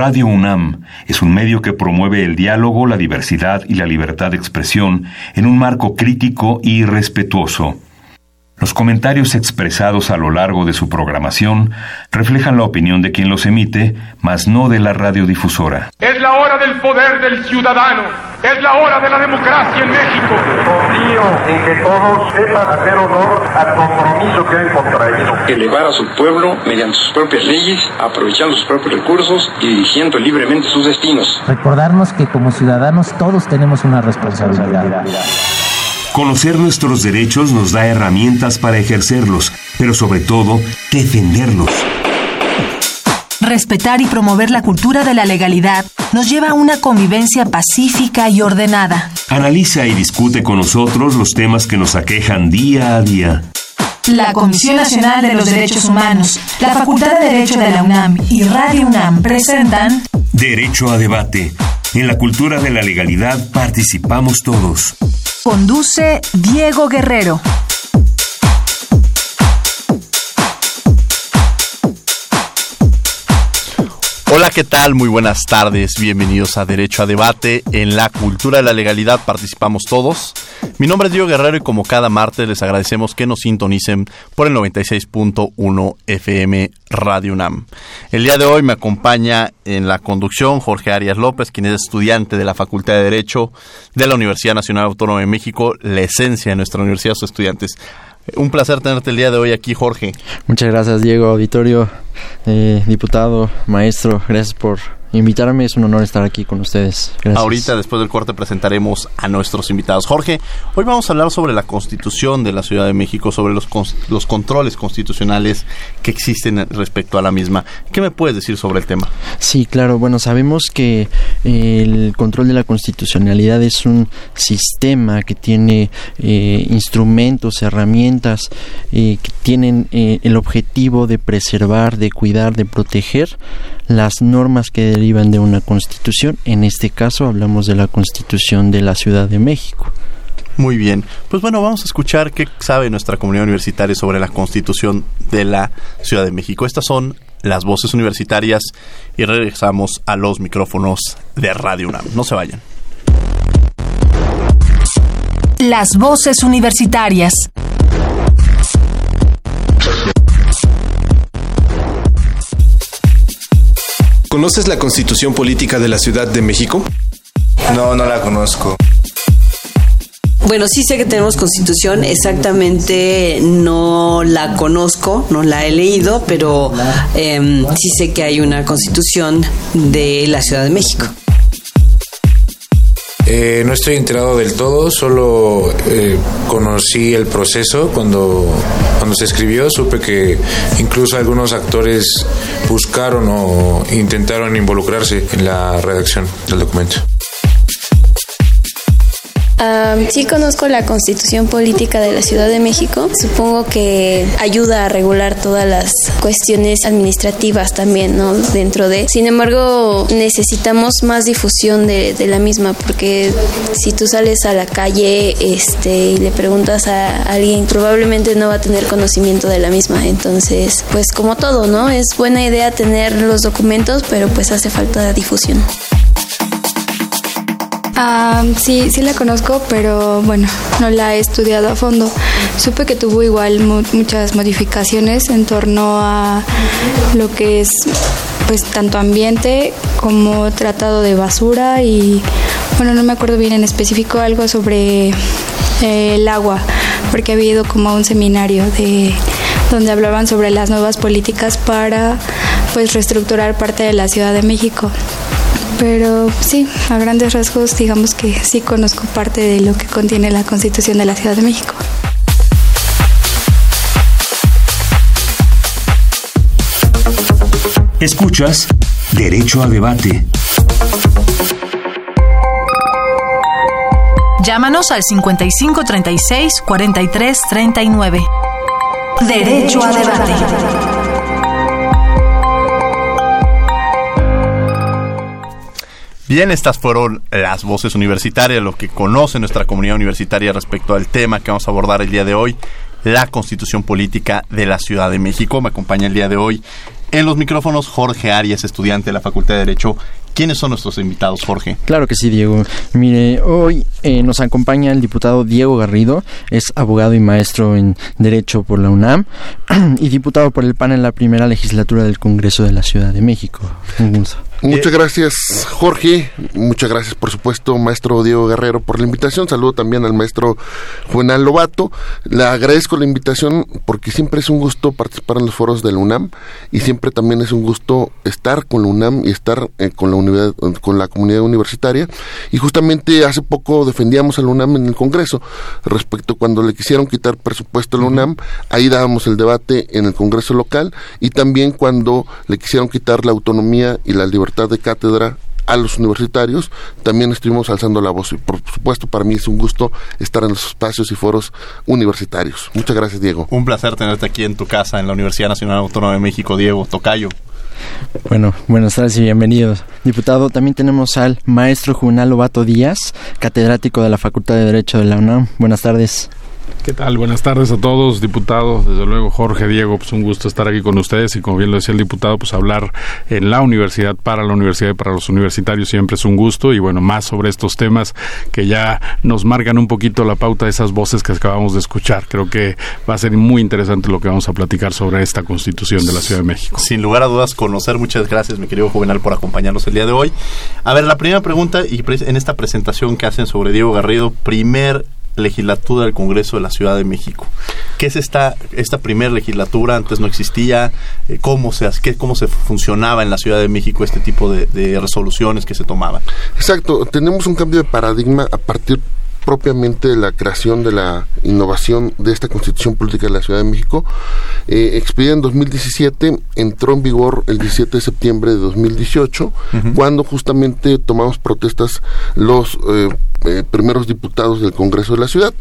Radio UNAM es un medio que promueve el diálogo, la diversidad y la libertad de expresión en un marco crítico y respetuoso. Los comentarios expresados a lo largo de su programación reflejan la opinión de quien los emite, mas no de la radiodifusora. Es la hora del poder del ciudadano, es la hora de la democracia en México. Confío en que todos sepan hacer honor al compromiso que han contraído. Elevar a su pueblo mediante sus propias leyes, aprovechando sus propios recursos y dirigiendo libremente sus destinos. Recordarnos que como ciudadanos todos tenemos una responsabilidad. Conocer nuestros derechos nos da herramientas para ejercerlos, pero sobre todo, defenderlos. Respetar y promover la cultura de la legalidad nos lleva a una convivencia pacífica y ordenada. Analiza y discute con nosotros los temas que nos aquejan día a día. La Comisión Nacional de los Derechos Humanos, la Facultad de Derecho de la UNAM y Radio UNAM presentan Derecho a debate. En la cultura de la legalidad participamos todos. Conduce Diego Guerrero. Hola, ¿qué tal? Muy buenas tardes. Bienvenidos a Derecho a Debate. En la cultura de la legalidad participamos todos. Mi nombre es Diego Guerrero y como cada martes les agradecemos que nos sintonicen por el 96.1 FM Radio UNAM. El día de hoy me acompaña en la conducción Jorge Arias López, quien es estudiante de la Facultad de Derecho de la Universidad Nacional Autónoma de México, la esencia de nuestra universidad, sus estudiantes. Un placer tenerte el día de hoy aquí, Jorge. Muchas gracias, Diego, auditorio, eh, diputado, maestro. Gracias por invitarme. Es un honor estar aquí con ustedes. Gracias. Ahorita, después del corte, presentaremos a nuestros invitados. Jorge, hoy vamos a hablar sobre la constitución de la Ciudad de México, sobre los, los controles constitucionales que existen respecto a la misma. ¿Qué me puedes decir sobre el tema? Sí, claro. Bueno, sabemos que el control de la constitucionalidad es un sistema que tiene eh, instrumentos, herramientas eh, que tienen eh, el objetivo de preservar, de cuidar, de proteger las normas que derivan de una constitución. En este caso hablamos de la constitución de la Ciudad de México. Muy bien, pues bueno, vamos a escuchar qué sabe nuestra comunidad universitaria sobre la constitución de la Ciudad de México. Estas son las voces universitarias y regresamos a los micrófonos de Radio UNAM. No se vayan. Las voces universitarias. ¿Conoces la constitución política de la Ciudad de México? No, no la conozco. Bueno, sí sé que tenemos constitución, exactamente no la conozco, no la he leído, pero eh, sí sé que hay una constitución de la Ciudad de México. Eh, no estoy enterado del todo, solo eh, conocí el proceso cuando, cuando se escribió, supe que incluso algunos actores buscaron o intentaron involucrarse en la redacción del documento. Um, sí conozco la constitución política de la Ciudad de México. Supongo que ayuda a regular todas las cuestiones administrativas también, ¿no? Dentro de. Sin embargo, necesitamos más difusión de, de la misma, porque si tú sales a la calle este, y le preguntas a alguien, probablemente no va a tener conocimiento de la misma. Entonces, pues como todo, ¿no? Es buena idea tener los documentos, pero pues hace falta difusión. Um, sí, sí la conozco, pero bueno, no la he estudiado a fondo. Supe que tuvo igual mu muchas modificaciones en torno a lo que es pues tanto ambiente como tratado de basura y bueno, no me acuerdo bien en específico algo sobre eh, el agua, porque había ido como a un seminario de donde hablaban sobre las nuevas políticas para pues reestructurar parte de la Ciudad de México pero sí, a grandes rasgos digamos que sí conozco parte de lo que contiene la Constitución de la Ciudad de México. Escuchas Derecho a Debate. Llámanos al 55 36 43 39. Derecho a Debate. Bien, estas fueron las voces universitarias, lo que conoce nuestra comunidad universitaria respecto al tema que vamos a abordar el día de hoy, la constitución política de la Ciudad de México. Me acompaña el día de hoy En los micrófonos, Jorge Arias, estudiante de la Facultad de Derecho. ¿Quiénes son nuestros invitados, Jorge? Claro que sí, Diego. Mire, hoy eh, nos acompaña el diputado Diego Garrido, es abogado y maestro en Derecho por la UNAM y diputado por el PAN en la primera legislatura del Congreso de la Ciudad de México. Un gusto. Muchas gracias, Jorge. Muchas gracias, por supuesto, maestro Diego Guerrero, por la invitación. Saludo también al maestro Juvenal Lobato. Le agradezco la invitación porque siempre es un gusto participar en los foros de la UNAM y siempre también es un gusto estar con la UNAM y estar eh, con la con la comunidad universitaria. Y justamente hace poco defendíamos a la UNAM en el Congreso respecto cuando le quisieron quitar presupuesto a la UNAM. Ahí dábamos el debate en el Congreso local y también cuando le quisieron quitar la autonomía y la libertad de cátedra a los universitarios, también estuvimos alzando la voz y por supuesto para mí es un gusto estar en los espacios y foros universitarios. Muchas gracias Diego. Un placer tenerte aquí en tu casa en la Universidad Nacional Autónoma de México, Diego Tocayo. Bueno, buenas tardes y bienvenidos. Diputado, también tenemos al maestro Junal Lobato Díaz, catedrático de la Facultad de Derecho de la UNAM. Buenas tardes. ¿Qué tal? Buenas tardes a todos, diputado. Desde luego, Jorge Diego, pues un gusto estar aquí con ustedes y como bien lo decía el diputado, pues hablar en la universidad, para la universidad y para los universitarios siempre es un gusto y bueno, más sobre estos temas que ya nos marcan un poquito la pauta de esas voces que acabamos de escuchar. Creo que va a ser muy interesante lo que vamos a platicar sobre esta constitución de la Ciudad de México. Sin lugar a dudas, conocer. Muchas gracias, mi querido Juvenal, por acompañarnos el día de hoy. A ver, la primera pregunta y en esta presentación que hacen sobre Diego Garrido, primer legislatura del Congreso de la Ciudad de México. ¿Qué es esta, esta primera legislatura? Antes no existía. Eh, ¿Cómo se, qué, ¿Cómo se funcionaba en la Ciudad de México este tipo de, de resoluciones que se tomaban? Exacto. Tenemos un cambio de paradigma a partir propiamente de la creación de la innovación de esta constitución política de la Ciudad de México. Eh, expedida en 2017, entró en vigor el 17 de septiembre de 2018, cuando justamente tomamos protestas los eh, eh, primeros diputados del Congreso de la Ciudad.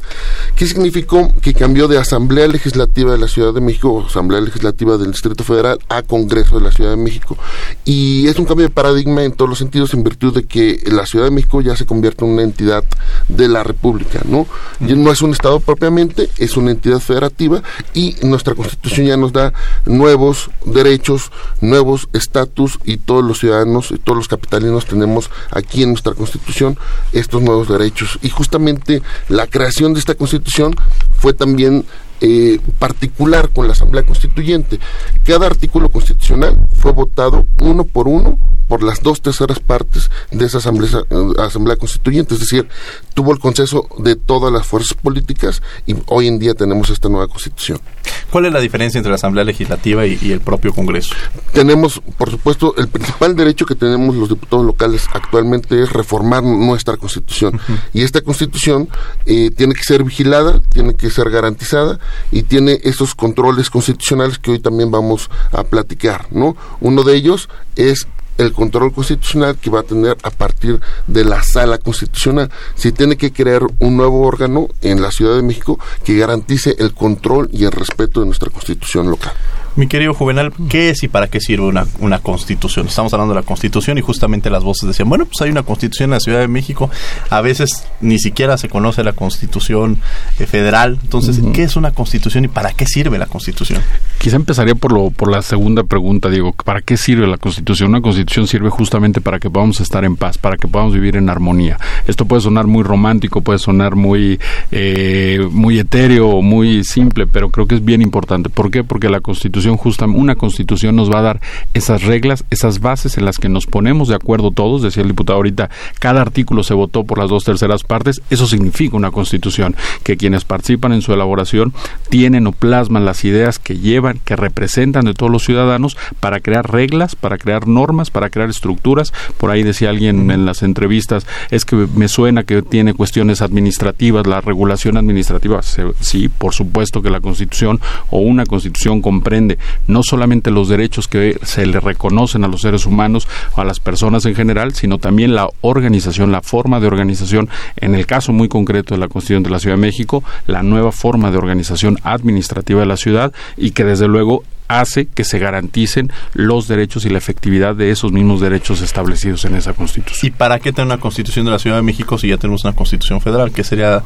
¿Qué significó? Que cambió de Asamblea Legislativa de la Ciudad de México, Asamblea Legislativa del Distrito Federal, a Congreso de la Ciudad de México. Y es un cambio de paradigma en todos los sentidos, en virtud de que la Ciudad de México ya se convierte en una entidad de la República, ¿no? no es un Estado propiamente, es una entidad federativa y nuestra Constitución ya nos da nuevos derechos, nuevos estatus y todos los ciudadanos y todos los capitalinos tenemos aquí en nuestra Constitución estos nuevos derechos. Y justamente la creación de esta constitución fue también eh, particular con la Asamblea Constituyente. Cada artículo constitucional fue votado uno por uno por las dos terceras partes de esa asamblea, eh, asamblea constituyente, es decir, tuvo el consenso de todas las fuerzas políticas y hoy en día tenemos esta nueva constitución. ¿Cuál es la diferencia entre la Asamblea Legislativa y, el propio Congreso? Tenemos, por supuesto, el principal derecho que tenemos los diputados locales actualmente es reformar nuestra constitución y esta constitución eh, tiene que ser vigilada, tiene que ser garantizada y tiene esos controles constitucionales que hoy también vamos a platicar, ¿no? Uno de ellos es el control constitucional que va a tener a partir de la sala constitucional. Si tiene que crear un nuevo órgano en la Ciudad de México que garantice el control y el respeto de nuestra constitución local. Mi querido Juvenal, ¿qué es y para qué sirve una, una constitución? Estamos hablando de la constitución y justamente las voces decían, bueno, pues hay una constitución en la Ciudad de México, a veces ni siquiera se conoce la constitución eh, federal, entonces, ¿qué es una constitución y para qué sirve la constitución? Quizá empezaría por, lo, por la segunda pregunta, digo, ¿para qué sirve la constitución? Una constitución sirve justamente para que podamos estar en paz, para que podamos vivir en armonía. Esto puede sonar muy romántico, puede sonar muy, eh, muy etéreo, muy simple, pero creo que es bien importante. ¿Por qué? Porque la constitución justamente una constitución nos va a dar esas reglas, esas bases en las que nos ponemos de acuerdo todos, decía el diputado ahorita, cada artículo se votó por las dos terceras partes, eso significa una constitución, que quienes participan en su elaboración tienen o plasman las ideas que llevan, que representan de todos los ciudadanos para crear reglas, para crear normas, para crear estructuras. Por ahí decía alguien en las entrevistas, es que me suena que tiene cuestiones administrativas, la regulación administrativa. Sí, por supuesto que la constitución o una constitución comprende no solamente los derechos que se le reconocen a los seres humanos a las personas en general, sino también la organización, la forma de organización, en el caso muy concreto de la Constitución de la Ciudad de México, la nueva forma de organización administrativa de la ciudad y que desde luego hace que se garanticen los derechos y la efectividad de esos mismos derechos establecidos en esa Constitución. ¿Y para qué tener una Constitución de la Ciudad de México si ya tenemos una Constitución federal? Que sería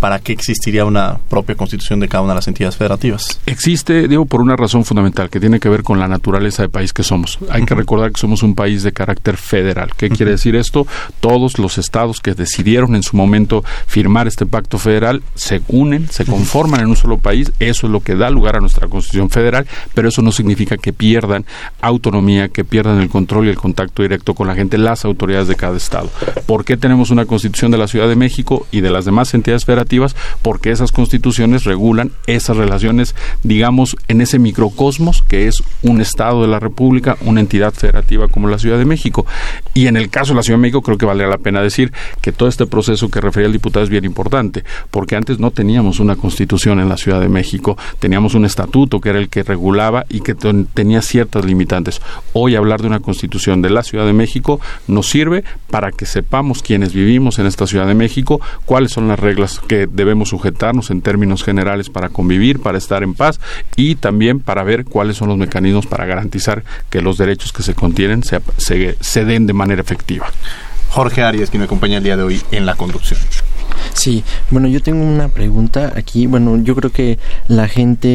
¿para qué existiría una propia constitución de cada una de las entidades federativas? Existe, digo, por una razón fundamental que tiene que ver con la naturaleza de país que somos. Hay que recordar que somos un país de carácter federal. ¿Qué quiere decir esto? Todos los estados que decidieron en su momento firmar este pacto federal se unen, se conforman en un solo país. Eso es lo que da lugar a nuestra constitución federal, pero eso no significa que pierdan autonomía, que pierdan el control y el contacto directo con la gente, las autoridades de cada estado. ¿Por qué tenemos una constitución de la Ciudad de México y de las demás entidades federativas? Porque esas constituciones regulan esas relaciones, digamos, en ese microcosmos que es un estado de la República, una entidad federativa como la Ciudad de México. Y en el caso de la Ciudad de México creo que vale la pena decir que todo este proceso que refería el diputado es bien importante, porque antes no teníamos una constitución en la Ciudad de México, teníamos un estatuto que era el que regulaba y que tenía ciertas limitantes. Hoy hablar de una constitución de la Ciudad de México nos sirve para que sepamos quienes vivimos en esta Ciudad de México, cuáles son las reglas que debemos sujetarnos en términos generales para convivir, para estar en paz y también para ver cuáles son los mecanismos para garantizar que los derechos que se contienen se, se, den de manera efectiva. Jorge Arias, quien me acompaña el día de hoy en la conducción. Sí, bueno, yo tengo una pregunta aquí. Bueno, yo creo que la gente,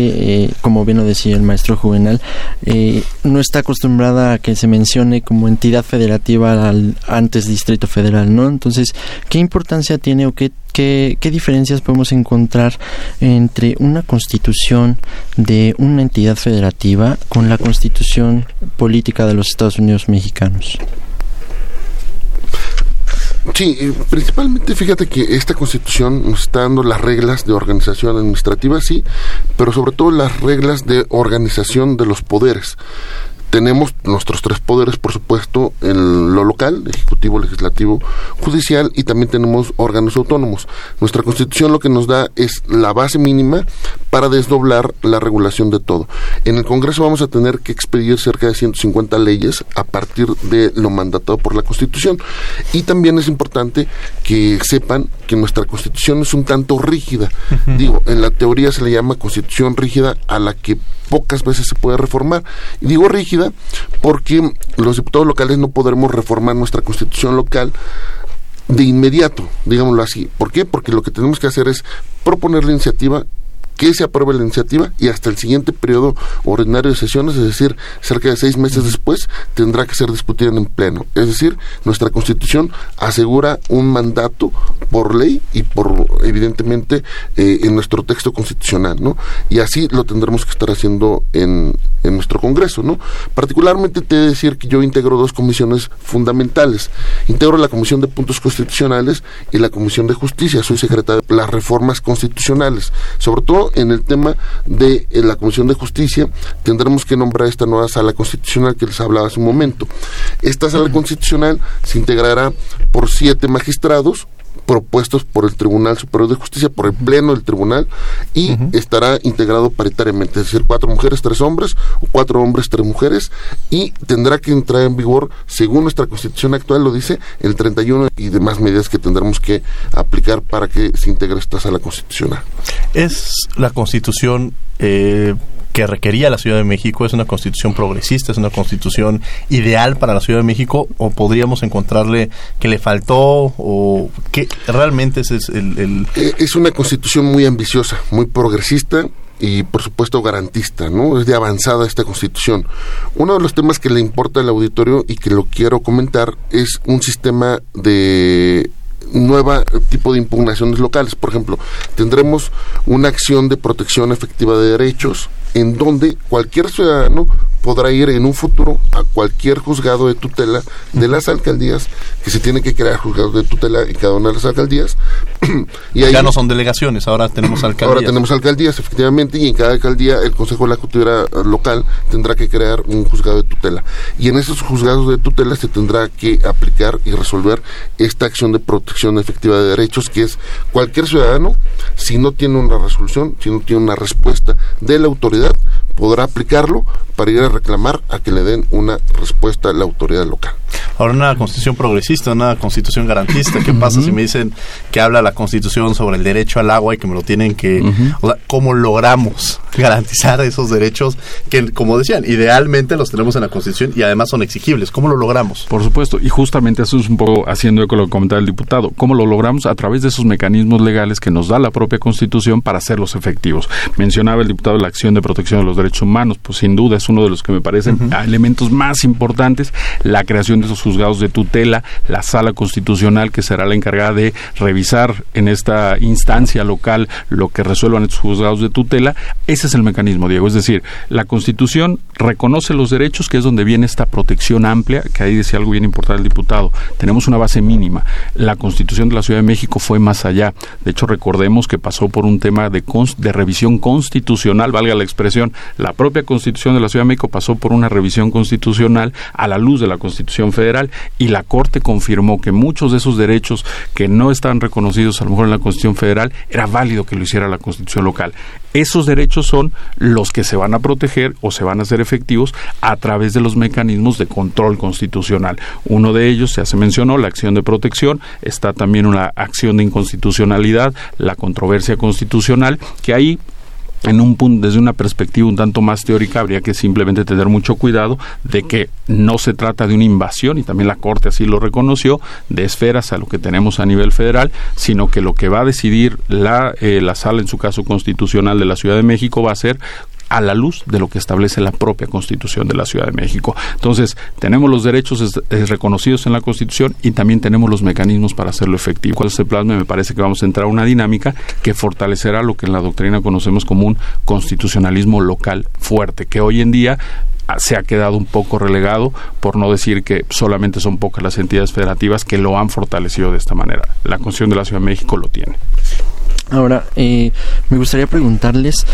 eh, como bien lo decía el maestro Juvenal, eh, no está acostumbrada a que se mencione como entidad federativa al antes Distrito Federal, ¿no? Entonces, ¿qué importancia tiene o qué, qué, qué diferencias podemos encontrar entre una constitución de una entidad federativa con la constitución política de los Estados Unidos mexicanos? Sí, principalmente fíjate que esta constitución nos está dando las reglas de organización administrativa, sí, pero sobre todo las reglas de organización de los poderes tenemos nuestros tres poderes, por supuesto, en lo local, ejecutivo, legislativo, judicial, y también tenemos órganos autónomos. Nuestra constitución lo que nos da es la base mínima para desdoblar la regulación de todo. En el Congreso vamos a tener que expedir cerca de 150 leyes a partir de lo mandatado por la Constitución. Y también es importante que sepan que nuestra Constitución es un tanto rígida. Digo, en la teoría se le llama Constitución rígida a la que pocas veces se puede reformar. Y digo rígida porque los diputados locales no podremos reformar nuestra constitución local de inmediato, digámoslo así. ¿Por qué? Porque lo que tenemos que hacer es proponer la iniciativa que se apruebe la iniciativa y hasta el siguiente periodo ordinario de sesiones, es decir, cerca de seis meses después, tendrá que ser discutida en pleno. Es decir, nuestra Constitución asegura un mandato por ley y por, evidentemente, eh, en nuestro texto constitucional, ¿no? Y así lo tendremos que estar haciendo en, en nuestro Congreso, ¿no? Particularmente te he de decir que yo integro dos comisiones fundamentales. Integro la Comisión de Puntos Constitucionales y la Comisión de Justicia. Soy secretario de las reformas constitucionales. Sobre todo en el tema de eh, la Comisión de Justicia, tendremos que nombrar esta nueva sala constitucional que les hablaba hace un momento. Esta sala constitucional se integrará por siete magistrados, propuestos por el Tribunal Superior de Justicia, por el Pleno del Tribunal, y estará integrado paritariamente, es decir, cuatro mujeres, tres hombres, o cuatro hombres, tres mujeres, y tendrá que entrar en vigor, según nuestra Constitución actual lo dice, el 31 y demás medidas que tendremos que aplicar para que se integre esta sala constitucional. Es la Constitución eh, que requería la Ciudad de México es una constitución progresista, es una constitución ideal para la Ciudad de México o podríamos encontrarle que le faltó o que realmente ese es el, eh, Es una constitución muy ambiciosa, muy progresista, y por supuesto garantista, ¿no? Es de avanzada esta constitución. Uno de los temas que le importa al auditorio y que lo quiero comentar es un sistema de nueva tipo de impugnaciones locales. Por ejemplo, tendremos una acción de protección efectiva de derechos en donde cualquier ciudadano podrá ir en un futuro a cualquier juzgado de tutela de las alcaldías, que se tiene que crear juzgados de tutela en cada una de las alcaldías. y ya no son delegaciones, ahora tenemos alcaldías. Ahora tenemos alcaldías, efectivamente, y en cada alcaldía el Consejo de la Cultura local tendrá que crear un juzgado de tutela. Y en esos juzgados de tutela se tendrá que aplicar y resolver esta acción de protección efectiva de derechos, que es cualquier ciudadano, si no tiene una resolución, si no tiene una respuesta de la autoridad, it podrá aplicarlo para ir a reclamar a que le den una respuesta a la autoridad local. Ahora una constitución progresista, una constitución garantista. ¿Qué pasa si me dicen que habla la constitución sobre el derecho al agua y que me lo tienen que... o sea, ¿Cómo logramos garantizar esos derechos que, como decían, idealmente los tenemos en la constitución y además son exigibles? ¿Cómo lo logramos? Por supuesto, y justamente eso es un poco haciendo eco lo que comentaba el diputado. ¿Cómo lo logramos? A través de esos mecanismos legales que nos da la propia constitución para hacerlos efectivos. Mencionaba el diputado la acción de protección de los derechos humanos, pues sin duda es uno de los que me parecen elementos más importantes, la creación de esos juzgados de tutela, la sala constitucional que será la encargada de revisar en esta instancia local lo que resuelvan estos juzgados de tutela. Ese es el mecanismo, Diego. Es decir, la Constitución reconoce los derechos, que es donde viene esta protección amplia, que ahí decía algo bien importante el diputado. Tenemos una base mínima. La Constitución de la Ciudad de México fue más allá. De hecho, recordemos que pasó por un tema de, de revisión constitucional, valga la expresión. La propia Constitución de la Ciudad de México pasó por una revisión constitucional a la luz de la Constitución Federal y la Corte confirmó que muchos de esos derechos que no están reconocidos a lo mejor en la Constitución Federal era válido que lo hiciera la Constitución local. Esos derechos son los que se van a proteger o se van a hacer efectivos a través de los mecanismos de control constitucional. Uno de ellos, ya se mencionó, la acción de protección, está también una acción de inconstitucionalidad, la controversia constitucional, que ahí en un punto, desde una perspectiva un tanto más teórica, habría que simplemente tener mucho cuidado de que no se trata de una invasión, y también la Corte así lo reconoció, de esferas a lo que tenemos a nivel federal, sino que lo que va a decidir la, eh, la sala, en su caso constitucional de la Ciudad de México, va a ser a la luz de lo que establece la propia Constitución de la Ciudad de México. Entonces, tenemos los derechos reconocidos en la Constitución y también tenemos los mecanismos para hacerlo efectivo. Cuando se plasme, me parece que vamos a entrar a una dinámica que fortalecerá lo que en la doctrina conocemos como un constitucionalismo local fuerte, que hoy en día se ha quedado un poco relegado, por no decir que solamente son pocas las entidades federativas que lo han fortalecido de esta manera. La Constitución de la Ciudad de México lo tiene. Ahora, eh, me gustaría preguntarles,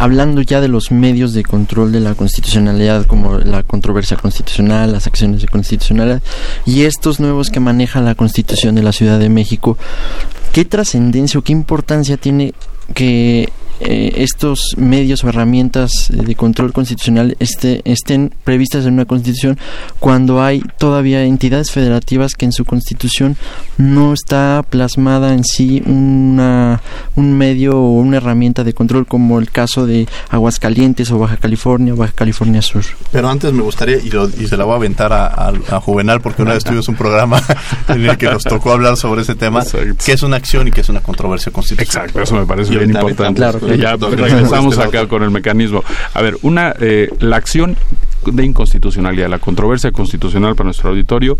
hablando ya de los medios de control de la constitucionalidad, como la controversia constitucional, las acciones de constitucionalidad, y estos nuevos que maneja la Constitución de la Ciudad de México, ¿qué trascendencia o qué importancia tiene que eh, estos medios o herramientas de control constitucional este, estén previstas en una constitución cuando hay todavía entidades federativas que en su constitución no está plasmada en sí una, un medio o una herramienta de control como el caso de Aguascalientes o Baja California o Baja California Sur. Pero antes me gustaría, y, y se la voy a aventar a, a, Juvenal porque una vez tuvimos un programa en el que nos tocó hablar sobre ese tema, qué es una acción y qué es una controversia constitucional. Exacto, eso me parece bien importante. Claro, ya regresamos acá con el mecanismo. A ver, una, eh, la acción de inconstitucionalidad, la controversia constitucional para nuestro auditorio,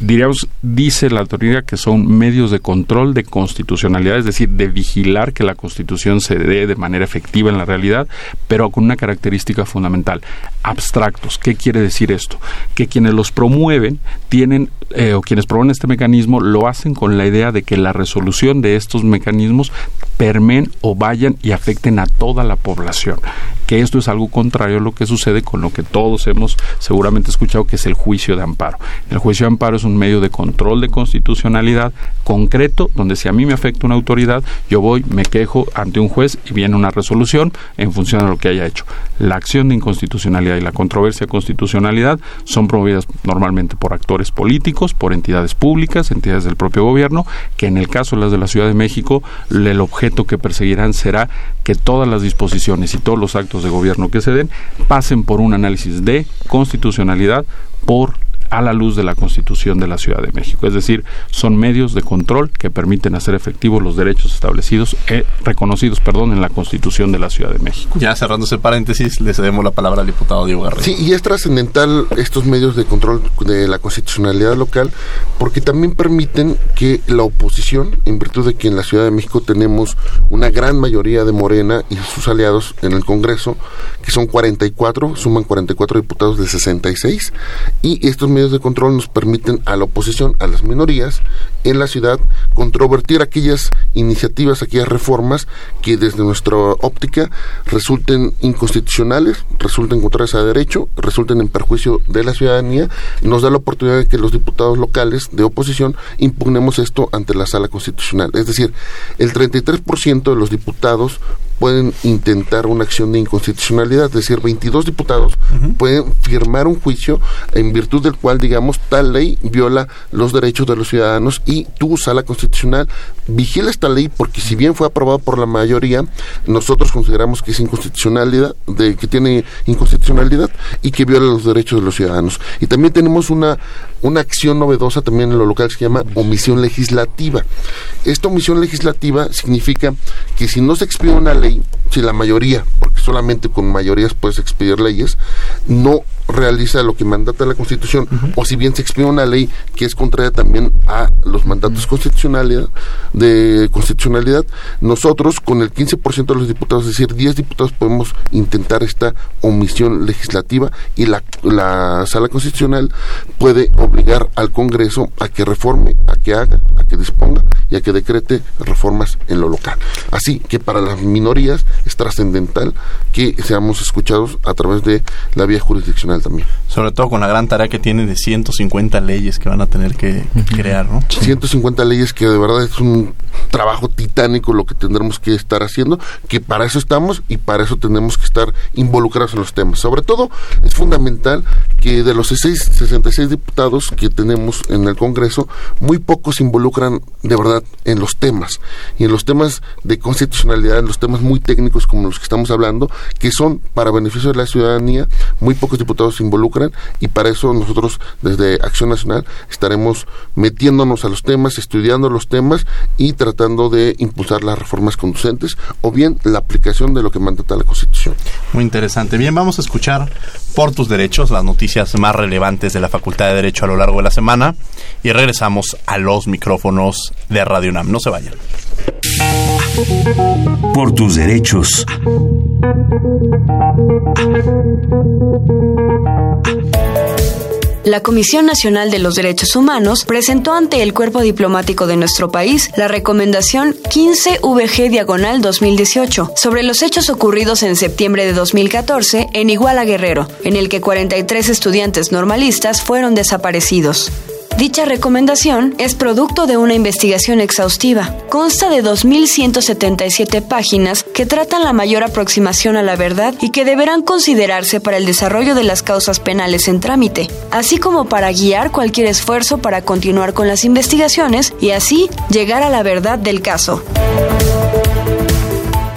diríamos, dice la autoridad que son medios de control de constitucionalidad, es decir, de vigilar que la constitución se dé de manera efectiva en la realidad, pero con una característica fundamental, abstractos. ¿Qué quiere decir esto? Que quienes los promueven tienen, eh, o quienes promueven este mecanismo, lo hacen con la idea de que la resolución de estos mecanismos permen o vayan y afecten a toda la población. Que esto es algo contrario a lo que sucede con lo que todos hemos seguramente escuchado que es el juicio de amparo. El juicio de amparo es un medio de control de constitucionalidad concreto donde si a mí me afecta una autoridad, yo voy, me quejo ante un juez y viene una resolución en función de lo que haya hecho. La acción de inconstitucionalidad y la controversia de constitucionalidad son promovidas normalmente por actores políticos, por entidades públicas, entidades del propio gobierno, que en el caso de las de la Ciudad de México, el objeto que perseguirán será que todas las disposiciones y todos los actos de gobierno que se den pasen por un análisis de constitucionalidad por a la luz de la Constitución de la Ciudad de México. Es decir, son medios de control que permiten hacer efectivos los derechos establecidos, eh, reconocidos, perdón, en la Constitución de la Ciudad de México. Ya cerrando ese paréntesis, le cedemos la palabra al diputado Diego Garrido. Sí, y es trascendental estos medios de control de la constitucionalidad local porque también permiten que la oposición, en virtud de que en la Ciudad de México tenemos una gran mayoría de Morena y sus aliados en el Congreso, que son 44, suman 44 diputados de 66, y estos medios de control nos permiten a la oposición, a las minorías en la ciudad, controvertir aquellas iniciativas, aquellas reformas que desde nuestra óptica resulten inconstitucionales, resulten contrarias a derecho, resulten en perjuicio de la ciudadanía, nos da la oportunidad de que los diputados locales de oposición impugnemos esto ante la sala constitucional. Es decir, el 33% de los diputados pueden intentar una acción de inconstitucionalidad, es decir, 22 diputados pueden firmar un juicio en virtud del cual, digamos, tal ley viola los derechos de los ciudadanos y tu sala constitucional vigila esta ley porque si bien fue aprobada por la mayoría, nosotros consideramos que es inconstitucionalidad, de que tiene inconstitucionalidad y que viola los derechos de los ciudadanos. Y también tenemos una una acción novedosa también en lo local que se llama omisión legislativa. Esta omisión legislativa significa que si no se expide una ley, si la mayoría, porque solamente con mayorías puedes expedir leyes, no realiza lo que mandata la Constitución, o si bien se expide una ley que es contraria también a los mandatos constitucionales de constitucionalidad, nosotros con el 15% de los diputados, es decir, 10 diputados podemos intentar esta omisión legislativa y la, la sala constitucional puede obligar al Congreso a que reforme, a que haga, a que disponga y a que decrete reformas en lo local. Así que para las minorías es trascendental que seamos escuchados a través de la vía jurisdiccional también. Sobre todo con la gran tarea que tiene de 150 leyes que van a tener que crear, ¿no? 150 leyes que de verdad es un trabajo titánico lo que tendremos que estar haciendo, que para eso estamos y para eso tenemos que estar involucrados en los temas. Sobre todo es fundamental que de los 66 diputados que tenemos en el Congreso, muy pocos se involucran de verdad en los temas y en los temas de constitucionalidad, en los temas muy técnicos como los que estamos hablando, que son para beneficio de la ciudadanía, muy pocos diputados se involucran y para eso nosotros desde Acción Nacional estaremos metiéndonos a los temas, estudiando los temas y tratando de impulsar las reformas conducentes o bien la aplicación de lo que mandata la Constitución. Muy interesante. Bien, vamos a escuchar por tus derechos las noticias más relevantes de la Facultad de Derecho a lo largo de la semana y regresamos a los micrófonos de Radio UNAM. No se vayan. Por tus derechos. La Comisión Nacional de los Derechos Humanos presentó ante el cuerpo diplomático de nuestro país la recomendación 15VG Diagonal 2018 sobre los hechos ocurridos en septiembre de 2014 en Iguala Guerrero, en el que 43 estudiantes normalistas fueron desaparecidos. Dicha recomendación es producto de una investigación exhaustiva. Consta de 2.177 páginas que tratan la mayor aproximación a la verdad y que deberán considerarse para el desarrollo de las causas penales en trámite, así como para guiar cualquier esfuerzo para continuar con las investigaciones y así llegar a la verdad del caso.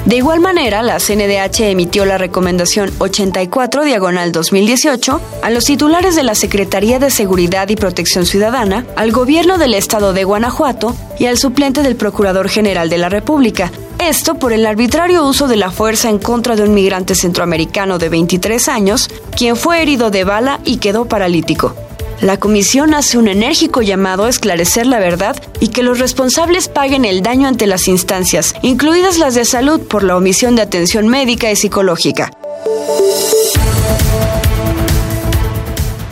De igual manera, la CNDH emitió la recomendación 84 diagonal 2018 a los titulares de la Secretaría de Seguridad y Protección Ciudadana, al gobierno del estado de Guanajuato y al suplente del Procurador General de la República. Esto por el arbitrario uso de la fuerza en contra de un migrante centroamericano de 23 años, quien fue herido de bala y quedó paralítico. La comisión hace un enérgico llamado a esclarecer la verdad y que los responsables paguen el daño ante las instancias, incluidas las de salud por la omisión de atención médica y psicológica.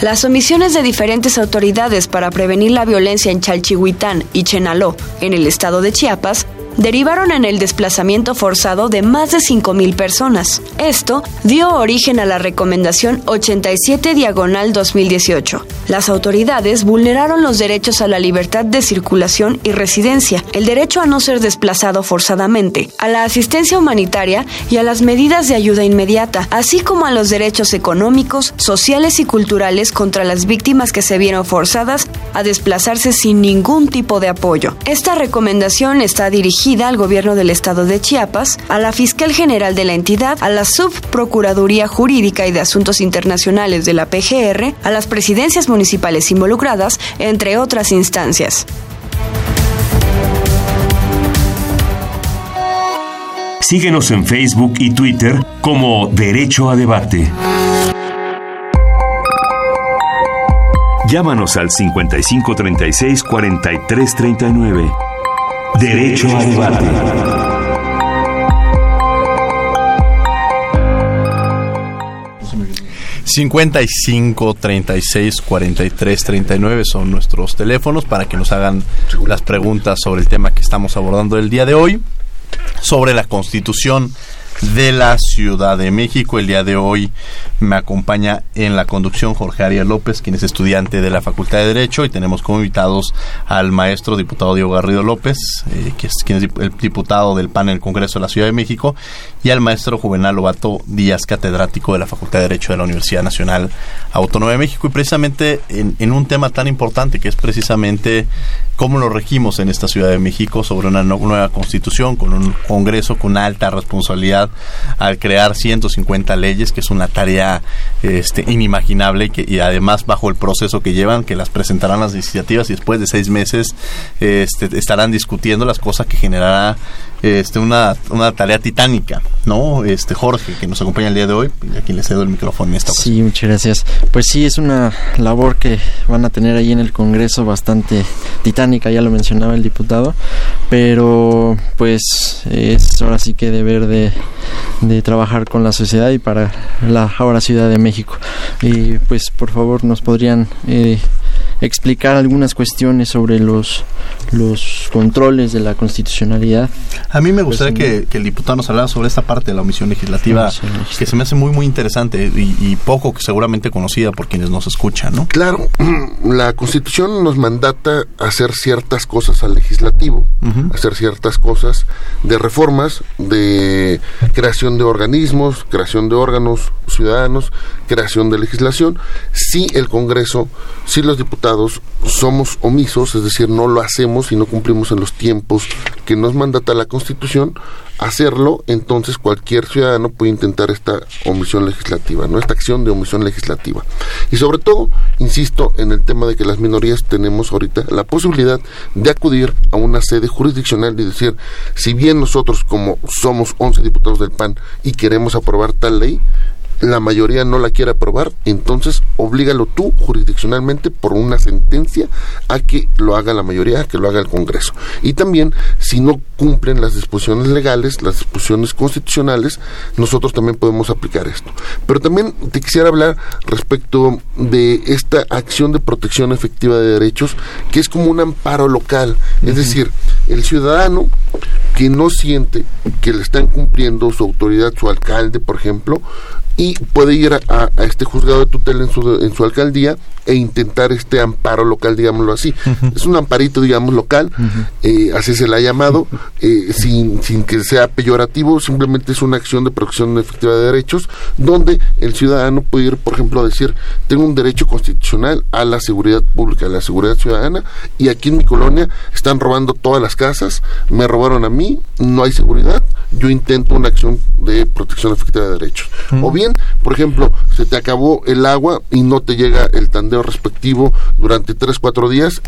Las omisiones de diferentes autoridades para prevenir la violencia en Chalchihuitán y Chenaló, en el estado de Chiapas, derivaron en el desplazamiento forzado de más de 5.000 personas. Esto dio origen a la recomendación 87 diagonal 2018. Las autoridades vulneraron los derechos a la libertad de circulación y residencia, el derecho a no ser desplazado forzadamente, a la asistencia humanitaria y a las medidas de ayuda inmediata, así como a los derechos económicos, sociales y culturales contra las víctimas que se vieron forzadas a desplazarse sin ningún tipo de apoyo. Esta recomendación está dirigida al gobierno del estado de Chiapas, a la fiscal general de la entidad, a la subprocuraduría jurídica y de asuntos internacionales de la PGR, a las presidencias municipales involucradas, entre otras instancias. Síguenos en Facebook y Twitter como Derecho a Debate. Llámanos al 5536 4339. Derecho a debate. ...55 36 43 39 son nuestros teléfonos para que nos hagan las preguntas sobre el tema que estamos abordando el día de hoy, sobre la constitución de la Ciudad de México. El día de hoy me acompaña en la conducción Jorge Arias López, quien es estudiante de la Facultad de Derecho, y tenemos como invitados al maestro diputado Diego Garrido López, eh, que es, quien es el diputado del PAN en el Congreso de la Ciudad de México, y al maestro Juvenal Lobato Díaz, catedrático de la Facultad de Derecho de la Universidad Nacional Autónoma de México, y precisamente en, en un tema tan importante que es precisamente cómo lo regimos en esta Ciudad de México sobre una nueva constitución, con un Congreso con alta responsabilidad al crear 150 leyes, que es una tarea este, inimaginable y, que, y además bajo el proceso que llevan, que las presentarán las iniciativas y después de seis meses este, estarán discutiendo las cosas que generará este, una, una tarea titánica, ¿no? Este Jorge, que nos acompaña el día de hoy, y a quien le cedo el micrófono en esta ocasión. Sí, muchas gracias. Pues sí, es una labor que van a tener ahí en el Congreso bastante titánica, ya lo mencionaba el diputado, pero pues es ahora sí que deber de, de trabajar con la sociedad y para la ahora Ciudad de México. Y pues por favor nos podrían... Eh, explicar algunas cuestiones sobre los, los controles de la constitucionalidad. A mí me gustaría que, el diputado nos hablara sobre esta parte de la omisión legislativa, que se me hace muy, muy interesante y, y, poco que seguramente conocida por quienes nos escuchan, ¿no? Claro, la Constitución nos mandata hacer ciertas cosas al legislativo, hacer ciertas cosas de reformas, de creación de organismos, creación de órganos ciudadanos, creación de legislación. Si el Congreso, si los diputados somos omisos, es decir, no lo hacemos y no cumplimos en los tiempos que nos mandata la Constitución, hacerlo, entonces cualquier ciudadano puede intentar esta omisión legislativa, ¿no? Esta acción de omisión legislativa. Y sobre todo, insisto en el tema de que las minorías tenemos ahorita la posibilidad de acudir a una sede jurisdiccional y decir, si bien nosotros como somos 11 diputados del PAN y queremos aprobar tal ley, la mayoría no la quiere aprobar, entonces oblígalo tú jurisdiccionalmente por una sentencia a que lo haga la mayoría, a que lo haga el Congreso. Y también, si no cumplen las disposiciones legales, las disposiciones constitucionales, nosotros también podemos aplicar esto. Pero también te quisiera hablar respecto de esta acción de protección efectiva de derechos, que es como un amparo local. Es decir, el ciudadano que no siente que le están cumpliendo su autoridad, su alcalde, por ejemplo, y puede ir a, este juzgado de tutela en su, en su alcaldía e intentar este amparo local, digámoslo así. Es un amparito, digamos, local, eh, así se le ha llamado, eh, sin, sin que sea peyorativo, simplemente es una acción de protección efectiva de derechos, donde el ciudadano puede ir, por ejemplo, a decir, tengo un derecho constitucional a la seguridad pública, a la seguridad ciudadana, y aquí en mi colonia están robando todas las casas, me robaron a mí, no hay seguridad, yo intento una acción de protección efectiva de derechos. O bien, por ejemplo, se te acabó el agua y no te llega el tandeo respectivo durante 3, 4 días,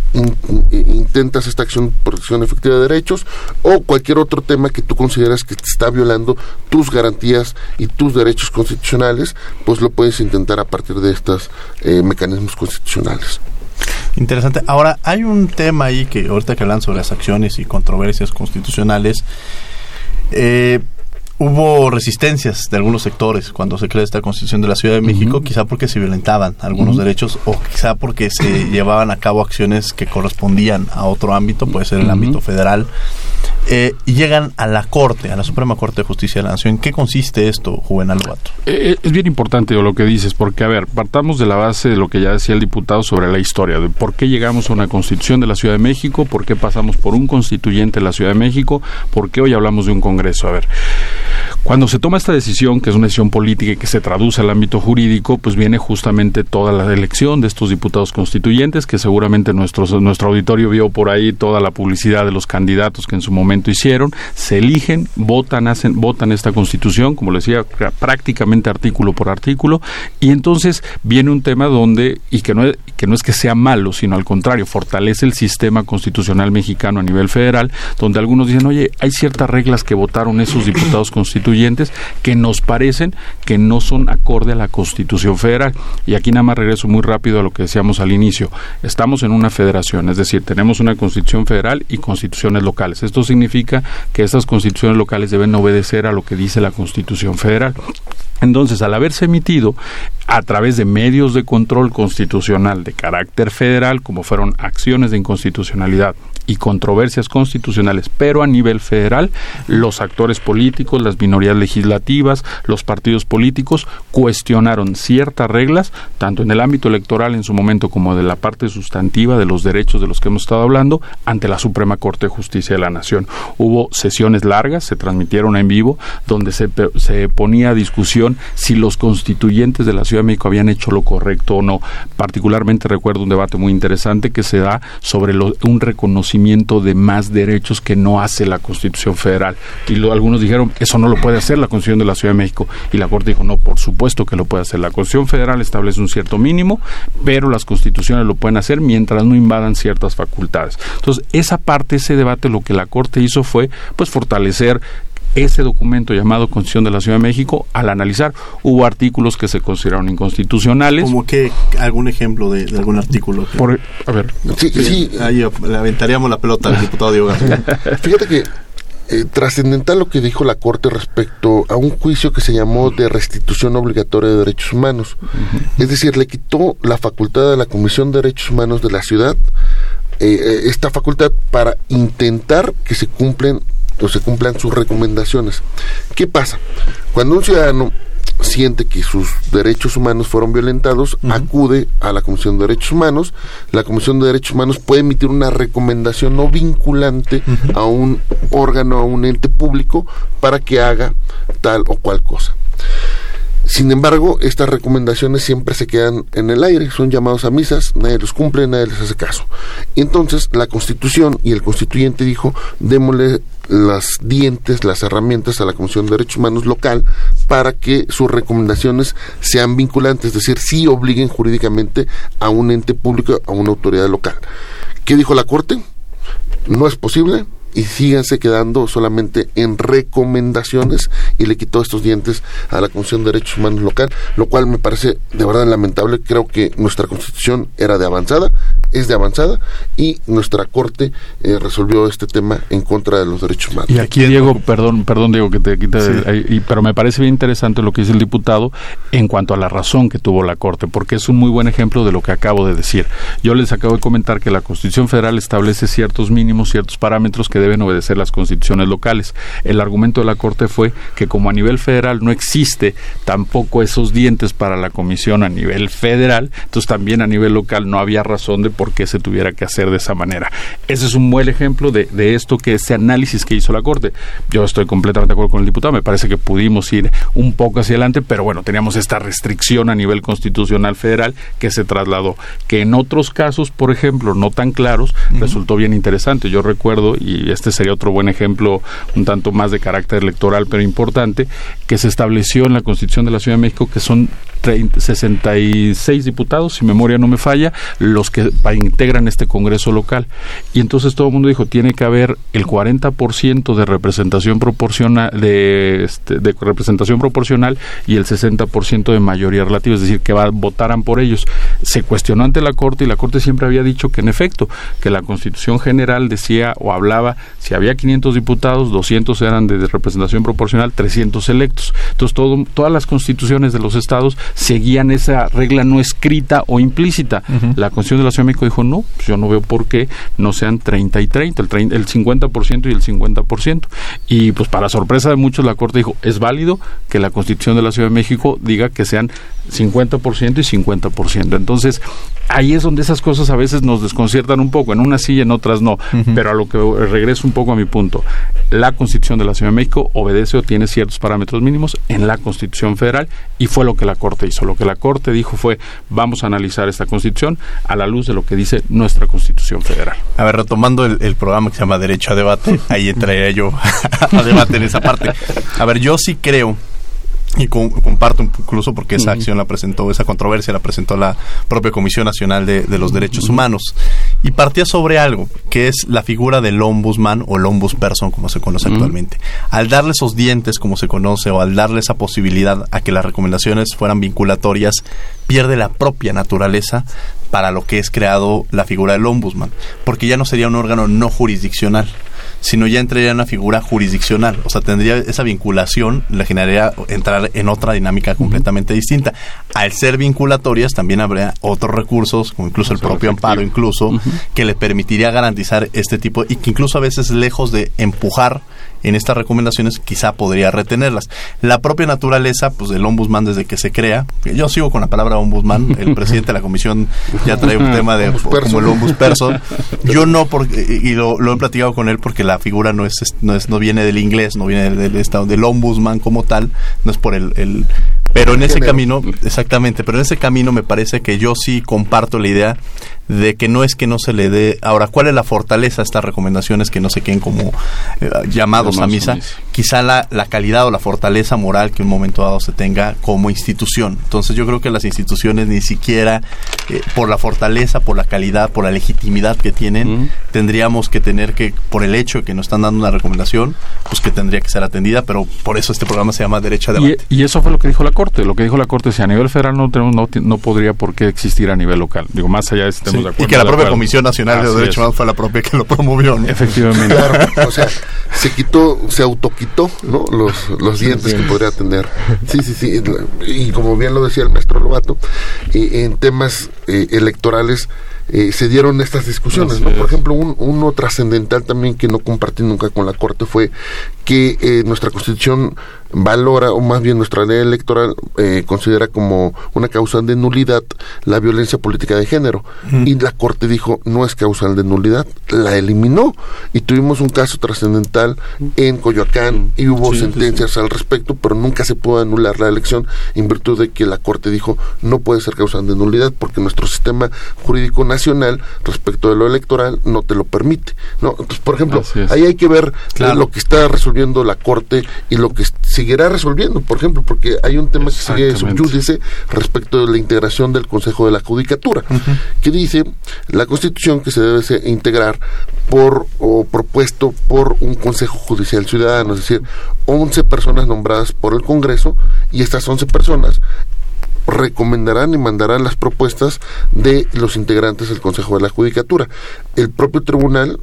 intentas esta acción protección efectiva de derechos o cualquier otro tema que tú consideras que te está violando tus garantías y tus derechos constitucionales, pues lo puedes intentar a partir de estos eh, mecanismos constitucionales. Interesante. Ahora, hay un tema ahí que ahorita que hablan sobre las acciones y controversias constitucionales, eh, hubo resistencias de algunos sectores cuando se crea esta constitución de la Ciudad de México, quizá porque se violentaban algunos derechos o quizá porque se llevaban a cabo acciones que correspondían a otro ámbito, puede ser el ámbito federal, eh, y llegan a la Corte, a la Suprema Corte de Justicia de la Nación. ¿En qué consiste esto, Juvenal Bato? Eh, es bien importante lo que dices, porque, a ver, partamos de la base de lo que ya decía el diputado sobre la historia, de por qué llegamos a una constitución de la Ciudad de México, por qué pasamos por un constituyente de la Ciudad de México, por qué hoy hablamos de un Congreso. A ver, cuando se toma esta decisión, que es una decisión política y que se traduce al ámbito jurídico, pues viene justamente toda la elección de estos diputados constituyentes, que seguramente nuestro, nuestro auditorio vio por ahí toda la publicidad de los candidatos que en su momento hicieron, se eligen, votan, hacen, votan esta constitución, como le decía, prácticamente artículo por artículo, y entonces viene un tema donde, y que no, que no es que sea malo, sino al contrario, fortalece el sistema constitucional mexicano a nivel federal, donde algunos dicen, oye, hay ciertas reglas que votaron esos diputados constituyentes, que nos parecen que no son acorde a la Constitución Federal. Y aquí nada más regreso muy rápido a lo que decíamos al inicio. Estamos en una federación, es decir, tenemos una Constitución Federal y constituciones locales. Esto significa que estas constituciones locales deben obedecer a lo que dice la Constitución Federal. Entonces, al haberse emitido a través de medios de control constitucional de carácter federal, como fueron acciones de inconstitucionalidad y controversias constitucionales, pero a nivel federal, los actores políticos, las minorías legislativas, los partidos políticos cuestionaron ciertas reglas, tanto en el ámbito electoral en su momento como de la parte sustantiva de los derechos de los que hemos estado hablando, ante la Suprema Corte de Justicia de la Nación. Hubo sesiones largas, se transmitieron en vivo, donde se, se ponía discusión si los constituyentes de la Ciudad de México habían hecho lo correcto o no. Particularmente recuerdo un debate muy interesante que se da sobre un reconocimiento de más derechos que no hace la Constitución Federal. Y algunos dijeron, eso no lo puede hacer la Constitución de la Ciudad de México. Y la Corte dijo, no, por supuesto que lo puede hacer. La Constitución Federal establece un cierto mínimo, pero las constituciones lo pueden hacer mientras no invadan ciertas facultades. Entonces, esa parte, ese debate, lo que la Corte hizo fue, pues, fortalecer ese documento llamado Constitución de la Ciudad de México, al analizar, hubo artículos que se consideraron inconstitucionales. ¿Como que algún ejemplo de, algún artículo? a ver. Sí, sí. Ahí le aventaríamos la pelota al diputado Diego García. Fíjate que eh, trascendental lo que dijo la Corte respecto a un juicio que se llamó de restitución obligatoria de derechos humanos. Es decir, le quitó la facultad a la Comisión de Derechos Humanos de la ciudad, eh, eh, esta facultad para intentar que se cumplen o se cumplan sus recomendaciones. ¿Qué pasa? Cuando un ciudadano siente que sus derechos humanos fueron violentados, acude a la Comisión de Derechos Humanos. La Comisión de Derechos Humanos puede emitir una recomendación no vinculante a un órgano, a un ente público, para que haga tal o cual cosa. Sin embargo, estas recomendaciones siempre se quedan en el aire, son llamados a misas, nadie los cumple, nadie les hace caso. Y entonces la Constitución y el constituyente dijo, démosle las dientes, las herramientas a la Comisión de Derechos Humanos local para que sus recomendaciones sean vinculantes, es decir, sí obliguen jurídicamente a un ente público, a una autoridad local. ¿Qué dijo la Corte? No es posible, y síganse quedando solamente en recomendaciones y le quitó estos dientes a la Comisión de Derechos Humanos local, lo cual me parece de verdad lamentable. Creo que nuestra constitución era de avanzada, es de avanzada y nuestra Corte eh, resolvió este tema en contra de los derechos humanos. Y aquí, Diego, perdón, perdón, Diego, que te quita, pero me parece bien interesante lo que dice el diputado en cuanto a la razón que tuvo la Corte, porque es un muy buen ejemplo de lo que acabo de decir. Yo les acabo de comentar que la Constitución Federal establece ciertos mínimos, ciertos parámetros que deben obedecer las constituciones locales. El argumento de la Corte fue que como a nivel federal no existe tampoco esos dientes para la comisión a nivel federal, entonces también a nivel local no había razón de por qué se tuviera que hacer de esa manera. Ese es un buen ejemplo de, de esto que ese análisis que hizo la Corte. Yo estoy completamente de acuerdo con el diputado, me parece que pudimos ir un poco hacia adelante, pero bueno, teníamos esta restricción a nivel constitucional federal que se trasladó, que en otros casos, por ejemplo, no tan claros, resultó bien interesante. Yo recuerdo, y este sería otro buen ejemplo, un tanto más de carácter electoral, pero importante, que se estableció en la Constitución de la Ciudad de México que son 66 diputados, si memoria no me falla, los que integran este Congreso local. Y entonces todo el mundo dijo, tiene que haber el 40% de representación proporcional, de, este, de representación proporcional y el 60% de mayoría relativa, es decir, que va, votaran por ellos. Se cuestionó ante la Corte y la Corte siempre había dicho que en efecto, que la Constitución General decía o hablaba, si había 500 diputados, 200 eran de representación proporcional, 300 electos. Entonces todo, todas las constituciones de los estados seguían esa regla no escrita o implícita. La Constitución de la Ciudad de México dijo, no, pues yo no veo por qué no sean 30 y 30, el, 30, el 50% y el 50%. Y pues para sorpresa de muchos la Corte dijo, es válido que la Constitución de la Ciudad de México diga que sean 50% y 50%. Entonces, ahí es donde esas cosas a veces nos desconciertan un poco, en unas sí y en otras no, pero a lo que regreso un poco a mi punto, la Constitución de la Ciudad de México obedece o tiene ciertos parámetros mínimos en la Constitución Federal y fue lo que la Corte hizo. Lo que la Corte dijo fue, vamos a analizar esta Constitución a la luz de lo que dice nuestra Constitución Federal. A ver, retomando el, programa que se llama Derecho a Debate, ahí entraría yo a debate en esa parte. A ver, yo sí creo y comparto incluso porque esa acción la presentó, esa controversia la presentó la propia Comisión Nacional de, los Derechos Humanos. Y partía sobre algo que es la figura del ombudsman o el ombudsperson como se conoce actualmente. Al darle esos dientes como se conoce o al darle esa posibilidad a que las recomendaciones fueran vinculatorias, pierde la propia naturaleza para lo que es creado la figura del ombudsman, porque ya no sería un órgano no jurisdiccional sino ya entraría en una figura jurisdiccional. O sea, tendría esa vinculación, le generaría entrar en otra dinámica completamente distinta. Al ser vinculatorias, también habría otros recursos, como incluso el propio amparo, incluso, que le permitiría garantizar este tipo, y que incluso a veces lejos de empujar en estas recomendaciones quizá podría retenerlas. La propia naturaleza pues del ombudsman desde que se crea, yo sigo con la palabra ombudsman, el presidente de la comisión ya trae un tema de como el ombudsperso. Yo no porque y lo, lo, he platicado con él porque la figura no es no es no viene del inglés, no viene del, del, del ombudsman como tal, no es por el, el pero en ese camino, exactamente, pero en ese camino me parece que yo sí comparto la idea de que no es que no se le dé. Ahora, ¿cuál es la fortaleza de estas recomendaciones que no se queden como eh, llamados a misa? Quizá la, la, calidad o la fortaleza moral que un momento dado se tenga como institución. Entonces, yo creo que las instituciones ni siquiera eh, por la fortaleza, por la calidad, por la legitimidad que tienen, tendríamos que tener que, por el hecho de que nos están dando una recomendación, pues que tendría que ser atendida, pero por eso este programa se llama Derecho a Debate. Y, y eso fue lo que dijo la Corte. Lo que dijo la Corte, si a nivel federal no tenemos, no, no podría por qué existir a nivel local. Digo, más allá de este sí, y que la propia Comisión Nacional de Derechos Humanos fue la propia que lo promovió. ¿no? Efectivamente. Claro, o sea, se quitó, se autoquitó ¿no? los, los dientes que podría tener. Sí, sí, sí. Y como bien lo decía el maestro Lobato, eh, en temas eh, electorales eh, se dieron estas discusiones. ¿no? Por ejemplo, un, uno trascendental también que no compartí nunca con la Corte fue que eh, nuestra Constitución valora, o más bien nuestra ley electoral eh, considera como una causa de nulidad la violencia política de género. Y la Corte dijo, no es causal de nulidad, la eliminó. Y tuvimos un caso trascendental en Coyoacán y hubo sentencias al respecto, pero nunca se pudo anular la elección en virtud de que la Corte dijo, no puede ser causal de nulidad porque nuestro sistema jurídico nacional respecto de lo electoral no te lo permite. ¿no? Entonces, por ejemplo, ahí hay que ver lo que está resolviendo la Corte y lo que seguirá resolviendo, por ejemplo, porque hay un tema que sigue subyúdice respecto de la integración del Consejo de la Judicatura, que dice la Constitución que se debe integrar por o propuesto por un Consejo Judicial Ciudadano, es decir, 11 personas nombradas por el Congreso y estas 11 personas recomendarán y mandarán las propuestas de los integrantes del Consejo de la Judicatura. El propio tribunal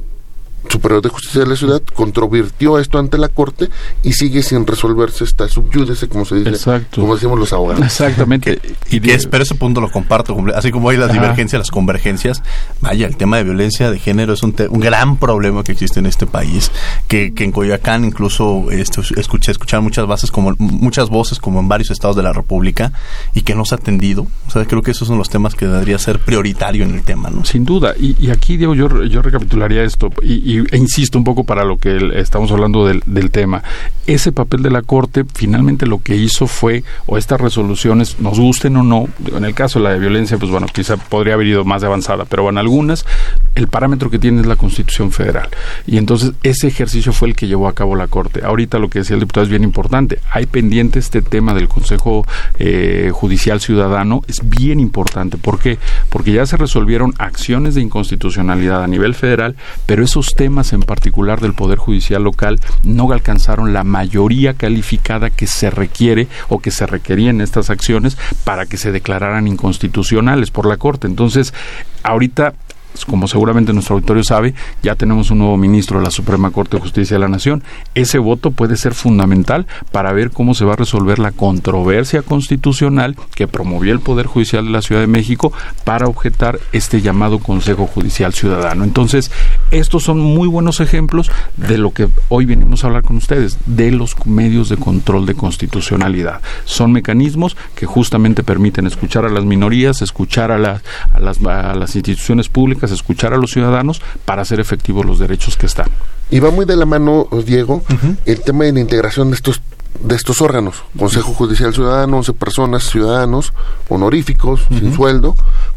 Superior de Justicia de la Ciudad controvirtió esto ante la Corte y sigue sin resolverse esta subyúdice, como se dice, como decimos los abogados. Exactamente. y que es, pero ese punto lo comparto, así como hay las divergencias, las convergencias, vaya, el tema de violencia de género es un, un gran problema que existe en este país, que, que en Coyoacán incluso esto, escuché escuchar muchas bases como muchas voces como en varios estados de la República y que no se ha atendido. O sea, creo que esos son los temas que debería ser prioritario en el tema, ¿no? Sin duda. Y, y aquí, Diego, yo, yo recapitularía esto y, y, e insisto un poco para lo que estamos hablando del, del, tema. Ese papel de la Corte finalmente lo que hizo fue, o estas resoluciones, nos gusten o no, en el caso de la de violencia, pues bueno, quizá podría haber ido más avanzada, pero en algunas el parámetro que tiene es la Constitución Federal. Y entonces ese ejercicio fue el que llevó a cabo la Corte. Ahorita lo que decía el diputado es bien importante. Hay pendiente este tema del Consejo eh, Judicial Ciudadano, es bien importante. ¿Por qué? Porque ya se resolvieron acciones de inconstitucionalidad a nivel federal, pero esos temas en particular del Poder Judicial local no alcanzaron la mayoría calificada que se requiere o que se requería en estas acciones para que se declararan inconstitucionales por la Corte. Entonces, ahorita como seguramente nuestro auditorio sabe, ya tenemos un nuevo ministro de la Suprema Corte de Justicia de la Nación. Ese voto puede ser fundamental para ver cómo se va a resolver la controversia constitucional que promovió el Poder Judicial de la Ciudad de México para objetar este llamado Consejo Judicial Ciudadano. Entonces, estos son muy buenos ejemplos de lo que hoy venimos a hablar con ustedes, de los medios de control de constitucionalidad. Son mecanismos que justamente permiten escuchar a las minorías, escuchar a las instituciones públicas, escuchar a los ciudadanos para hacer efectivos los derechos que están. Y va muy de la mano, Diego, uh -huh. el tema de la integración de estos de estos órganos, Consejo Judicial Ciudadano, 11 personas, ciudadanos, honoríficos, uh -huh. sin sueldo,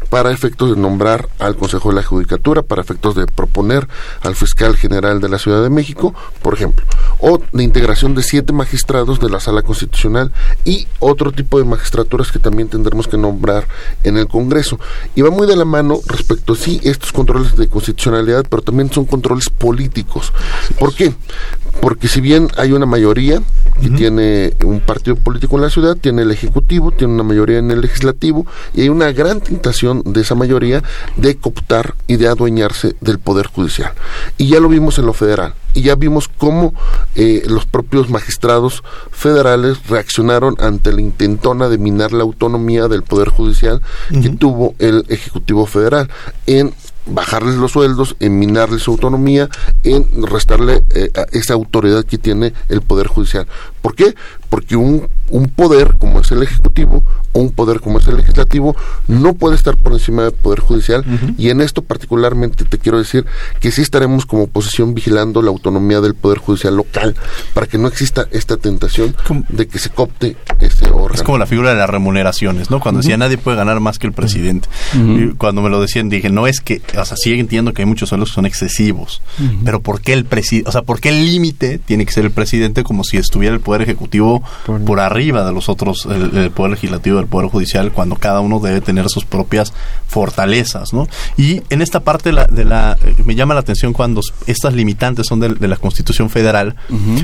para efectos de nombrar al Consejo de la Judicatura, para efectos de proponer al fiscal general de la Ciudad de México, por ejemplo, o de integración de siete magistrados de la Sala Constitucional y otro tipo de magistraturas que también tendremos que nombrar en el Congreso. Y va muy de la mano respecto, sí, estos controles de constitucionalidad, pero también son controles políticos. ¿Por qué? Porque si bien hay una mayoría que uh -huh. tiene un partido político en la ciudad, tiene el Ejecutivo, tiene una mayoría en el Legislativo, y hay una gran tentación de esa mayoría de cooptar y de adueñarse del Poder Judicial. Y ya lo vimos en lo federal. Y ya vimos cómo eh, los propios magistrados federales reaccionaron ante la intentona de minar la autonomía del Poder Judicial que tuvo el Ejecutivo Federal en bajarles los sueldos, en minarles su autonomía, en restarle eh, esa autoridad que tiene el Poder Judicial. ¿Por qué? Porque un, un poder como es el Ejecutivo o un poder como es el Legislativo no puede estar por encima del Poder Judicial y en esto particularmente te quiero decir que sí estaremos como oposición vigilando la autonomía del Poder Judicial local para que no exista esta tentación de que se copte este órgano. Es como la figura de las remuneraciones, ¿no? Cuando decía nadie puede ganar más que el presidente. Y cuando me lo decían dije, no es que, o sea, sí entiendo que hay muchos sueldos que son excesivos, pero ¿por qué el presidente, o sea, por qué el límite tiene que ser el presidente como si estuviera el Poder Ejecutivo por, arriba de los otros, el, Poder Legislativo, del Poder Judicial, cuando cada uno debe tener sus propias fortalezas, ¿no? Y en esta parte de la, eh, me llama la atención cuando estas limitantes son de, la Constitución Federal,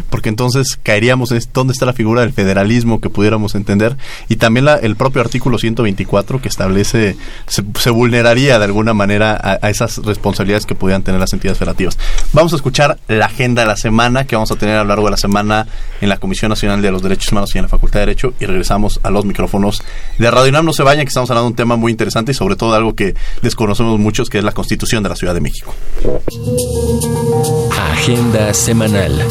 porque entonces caeríamos en dónde está la figura del federalismo que pudiéramos entender, y también la, el propio artículo 124 que establece, se, vulneraría de alguna manera a, esas responsabilidades que pudieran tener las entidades federativas. Vamos a escuchar la agenda de la semana que vamos a tener a lo largo de la semana en la Comisión Nacional de los Derechos Humanos y en la Facultad de Derecho y regresamos a los micrófonos de Radio UNAM. No se vayan, que estamos hablando de un tema muy interesante y sobre todo algo que desconocemos muchos, que es la Constitución de la Ciudad de México. Agenda semanal.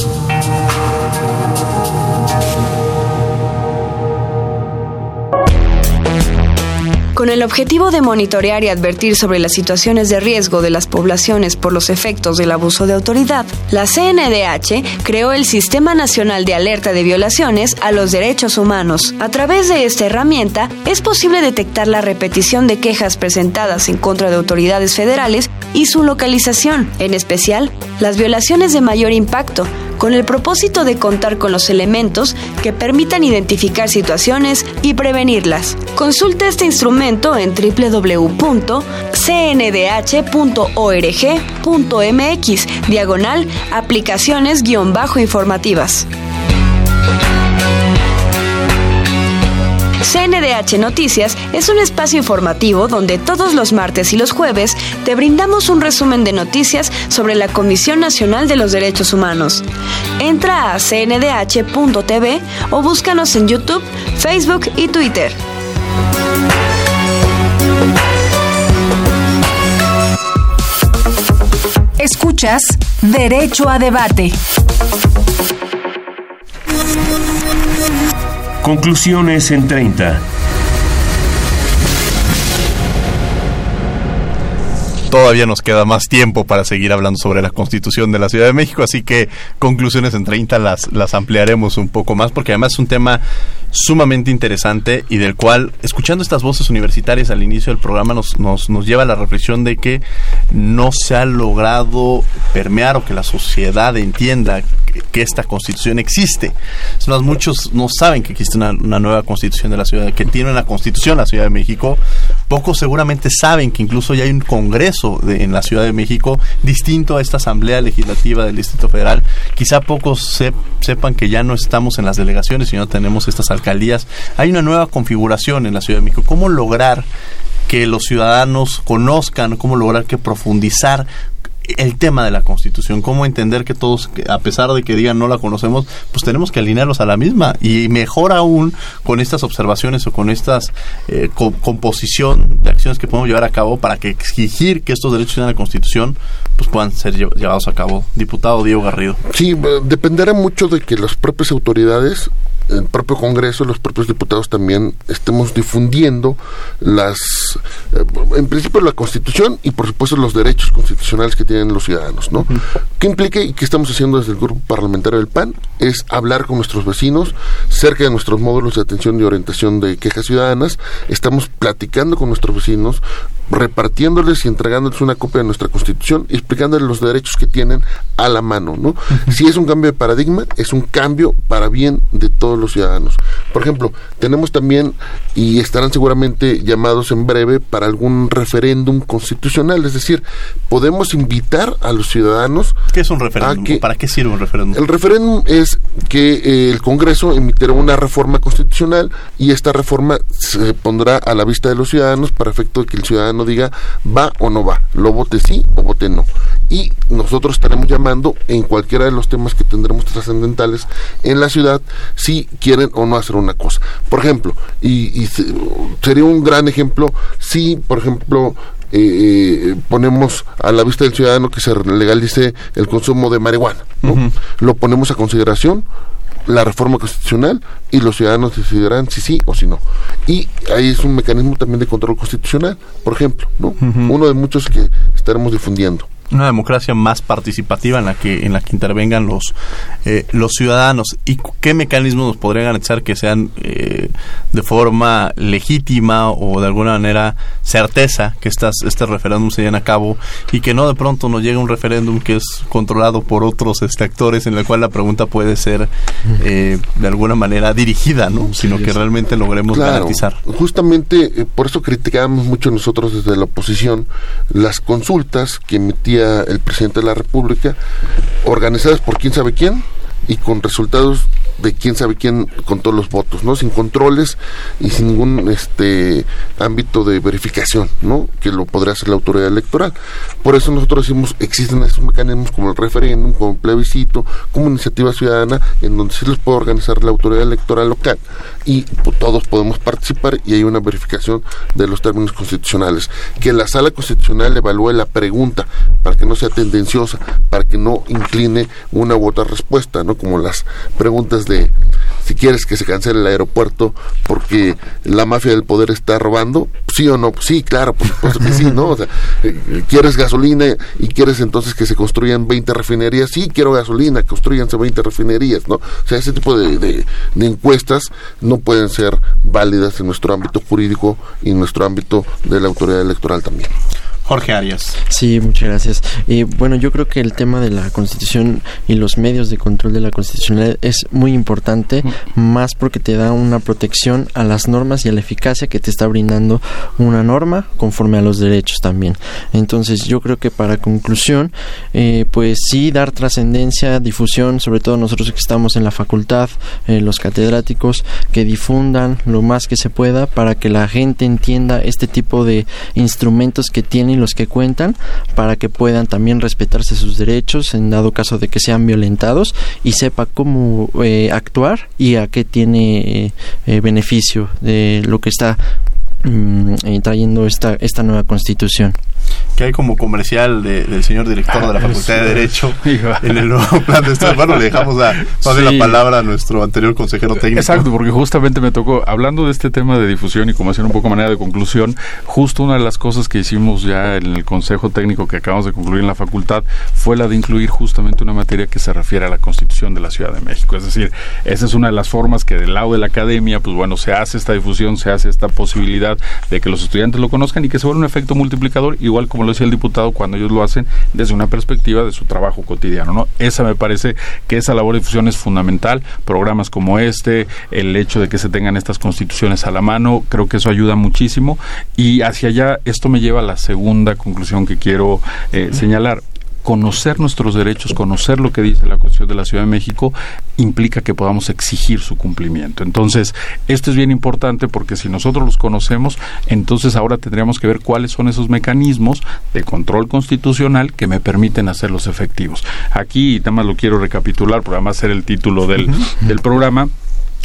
Con el objetivo de monitorear y advertir sobre las situaciones de riesgo de las poblaciones por los efectos del abuso de autoridad, la CNDH creó el Sistema Nacional de Alerta de Violaciones a los Derechos Humanos. A través de esta herramienta es posible detectar la repetición de quejas presentadas en contra de autoridades federales y su localización, en especial las violaciones de mayor impacto, con el propósito de contar con los elementos que permitan identificar situaciones y prevenirlas. Consulta este instrumento en www.cndh.org.mx, diagonal aplicaciones-informativas. CNDH Noticias es un espacio informativo donde todos los martes y los jueves te brindamos un resumen de noticias sobre la Comisión Nacional de los Derechos Humanos. Entra a cndh.tv o búscanos en YouTube, Facebook y Twitter. Escuchas Derecho a Debate. Conclusiones en 30. Todavía nos queda más tiempo para seguir hablando sobre la Constitución de la Ciudad de México, así que conclusiones en 30 las, las ampliaremos un poco más, porque además es un tema sumamente interesante y del cual, escuchando estas voces universitarias al inicio del programa, nos, nos, nos lleva a la reflexión de que no se ha logrado permear o que la sociedad entienda que esta constitución existe. Son muchos no saben que existe una, nueva constitución de la ciudad, que tiene una constitución la Ciudad de México. Pocos seguramente saben que incluso ya hay un congreso en la Ciudad de México distinto a esta Asamblea Legislativa del Distrito Federal. Quizá pocos sepan que ya no estamos en las delegaciones, sino tenemos estas Hay una nueva configuración en la Ciudad de México. ¿Cómo lograr que los ciudadanos conozcan, cómo lograr que profundizar el tema de la Constitución, cómo entender que todos, a pesar de que digan no la conocemos, pues tenemos que alinearlos a la misma y mejor aún con estas observaciones o con estas eh, composición de acciones que podemos llevar a cabo para que exigir que estos derechos en la Constitución pues puedan ser llevados a cabo. Diputado Diego Garrido. Sí, dependerá mucho de que las propias autoridades el propio Congreso, los propios diputados también estemos difundiendo las, eh, en principio la Constitución y por supuesto los derechos constitucionales que tienen los ciudadanos, ¿no? ¿Qué implica y qué estamos haciendo desde el grupo parlamentario del PAN? Es hablar con nuestros vecinos cerca de nuestros módulos de atención y orientación de quejas ciudadanas. Estamos platicando con nuestros vecinos, repartiéndoles y entregándoles una copia de nuestra Constitución y explicándoles los derechos que tienen a la mano, ¿no? Si es un cambio de paradigma, es un cambio para bien de todos los ciudadanos. Por ejemplo, tenemos también, y estarán seguramente llamados en breve, para algún referéndum constitucional, es decir, podemos invitar a los ciudadanos... ¿Qué es un referéndum? ¿Para qué sirve un referéndum? El referéndum es que eh, el Congreso emitirá una reforma constitucional y esta reforma se pondrá a la vista de los ciudadanos para efecto de que el ciudadano diga va o no va, lo vote sí o vote no. Y nosotros estaremos llamando en cualquiera de los temas que tendremos trascendentales en la ciudad si quieren o no hacer una cosa. Por ejemplo, y, sería un gran ejemplo si, por ejemplo, eh, ponemos a la vista del ciudadano que se legalice el consumo de marihuana. Lo ponemos a consideración la reforma constitucional y los ciudadanos decidirán si sí o si no. Y ahí es un mecanismo también de control constitucional, por ejemplo, ¿no? Uno de muchos que estaremos difundiendo una democracia más participativa en la que en la que intervengan los eh, los ciudadanos. Y qué mecanismos nos podrían garantizar que sean eh, de forma legítima o de alguna manera certeza que estas este referéndum se lleven a cabo y que no de pronto nos llegue un referéndum que es controlado por otros este, actores en el cual la pregunta puede ser eh, de alguna manera dirigida no sino que realmente logremos garantizar. Justamente por eso criticábamos mucho nosotros desde la oposición las consultas que emitía el presidente de la República, organizadas por quién sabe quién y con resultados de quién sabe quién con todos los votos, ¿no? Sin controles y sin ningún este ámbito de verificación, ¿no? Que lo podría hacer la autoridad electoral. Por eso nosotros decimos, existen estos mecanismos como el referéndum, como el plebiscito, como iniciativa ciudadana, en donde sí los puede organizar la autoridad electoral local y pues, todos podemos participar y hay una verificación de los términos constitucionales. Que la sala constitucional evalúe la pregunta para que no sea tendenciosa, para que no incline una u otra respuesta, ¿no? Como las preguntas de si quieres que se cancele el aeropuerto porque la mafia del poder está robando, sí o no, sí, claro, por supuesto que sí, ¿no? O sea, eh, quieres gasolina y quieres entonces que se construyan 20 refinerías, sí, quiero gasolina, construyanse 20 refinerías, ¿no? O sea, ese tipo de, de encuestas no pueden ser válidas en nuestro ámbito jurídico y en nuestro ámbito de la autoridad electoral también. Jorge Arias. Sí, muchas gracias. Eh, bueno, yo creo que el tema de la Constitución y los medios de control de la Constitución es muy importante, más porque te da una protección a las normas y a la eficacia que te está brindando una norma conforme a los derechos también. Entonces, yo creo que para conclusión, eh, pues sí, dar trascendencia, difusión, sobre todo nosotros que estamos en la facultad, eh, los catedráticos, que difundan lo más que se pueda para que la gente entienda este tipo de instrumentos que tienen y los que cuentan para que puedan también respetarse sus derechos en dado caso de que sean violentados y sepa cómo eh, actuar y a qué tiene eh, beneficio de lo que está mm, eh, trayendo esta, esta nueva constitución que hay como comercial del señor director de la Facultad de Derecho en el nuevo plan de estudio. Bueno, le dejamos a, la palabra a nuestro anterior consejero técnico. Exacto, porque justamente me tocó, hablando de este tema de difusión y como hacer un poco manera de conclusión, justo una de las cosas que hicimos ya en el consejo técnico que acabamos de concluir en la facultad fue la de incluir justamente una materia que se refiere a la constitución de la Ciudad de México. Es decir, esa es una de las formas que del lado de la academia, pues bueno, se hace esta difusión, se hace esta posibilidad de que los estudiantes lo conozcan y que se vuelva un efecto multiplicador, igual como lo decía el diputado, cuando ellos lo hacen desde una perspectiva de su trabajo cotidiano. ¿no? Esa me parece que esa labor de difusión es fundamental. Programas como este, el hecho de que se tengan estas constituciones a la mano, creo que eso ayuda muchísimo. Y hacia allá, esto me lleva a la segunda conclusión que quiero eh, señalar conocer nuestros derechos, conocer lo que dice la Constitución de la Ciudad de México, implica que podamos exigir su cumplimiento. Entonces, esto es bien importante porque si nosotros los conocemos, entonces ahora tendríamos que ver cuáles son esos mecanismos de control constitucional que me permiten hacerlos efectivos. Aquí, y nada más lo quiero recapitular, por además ser el título del, del programa,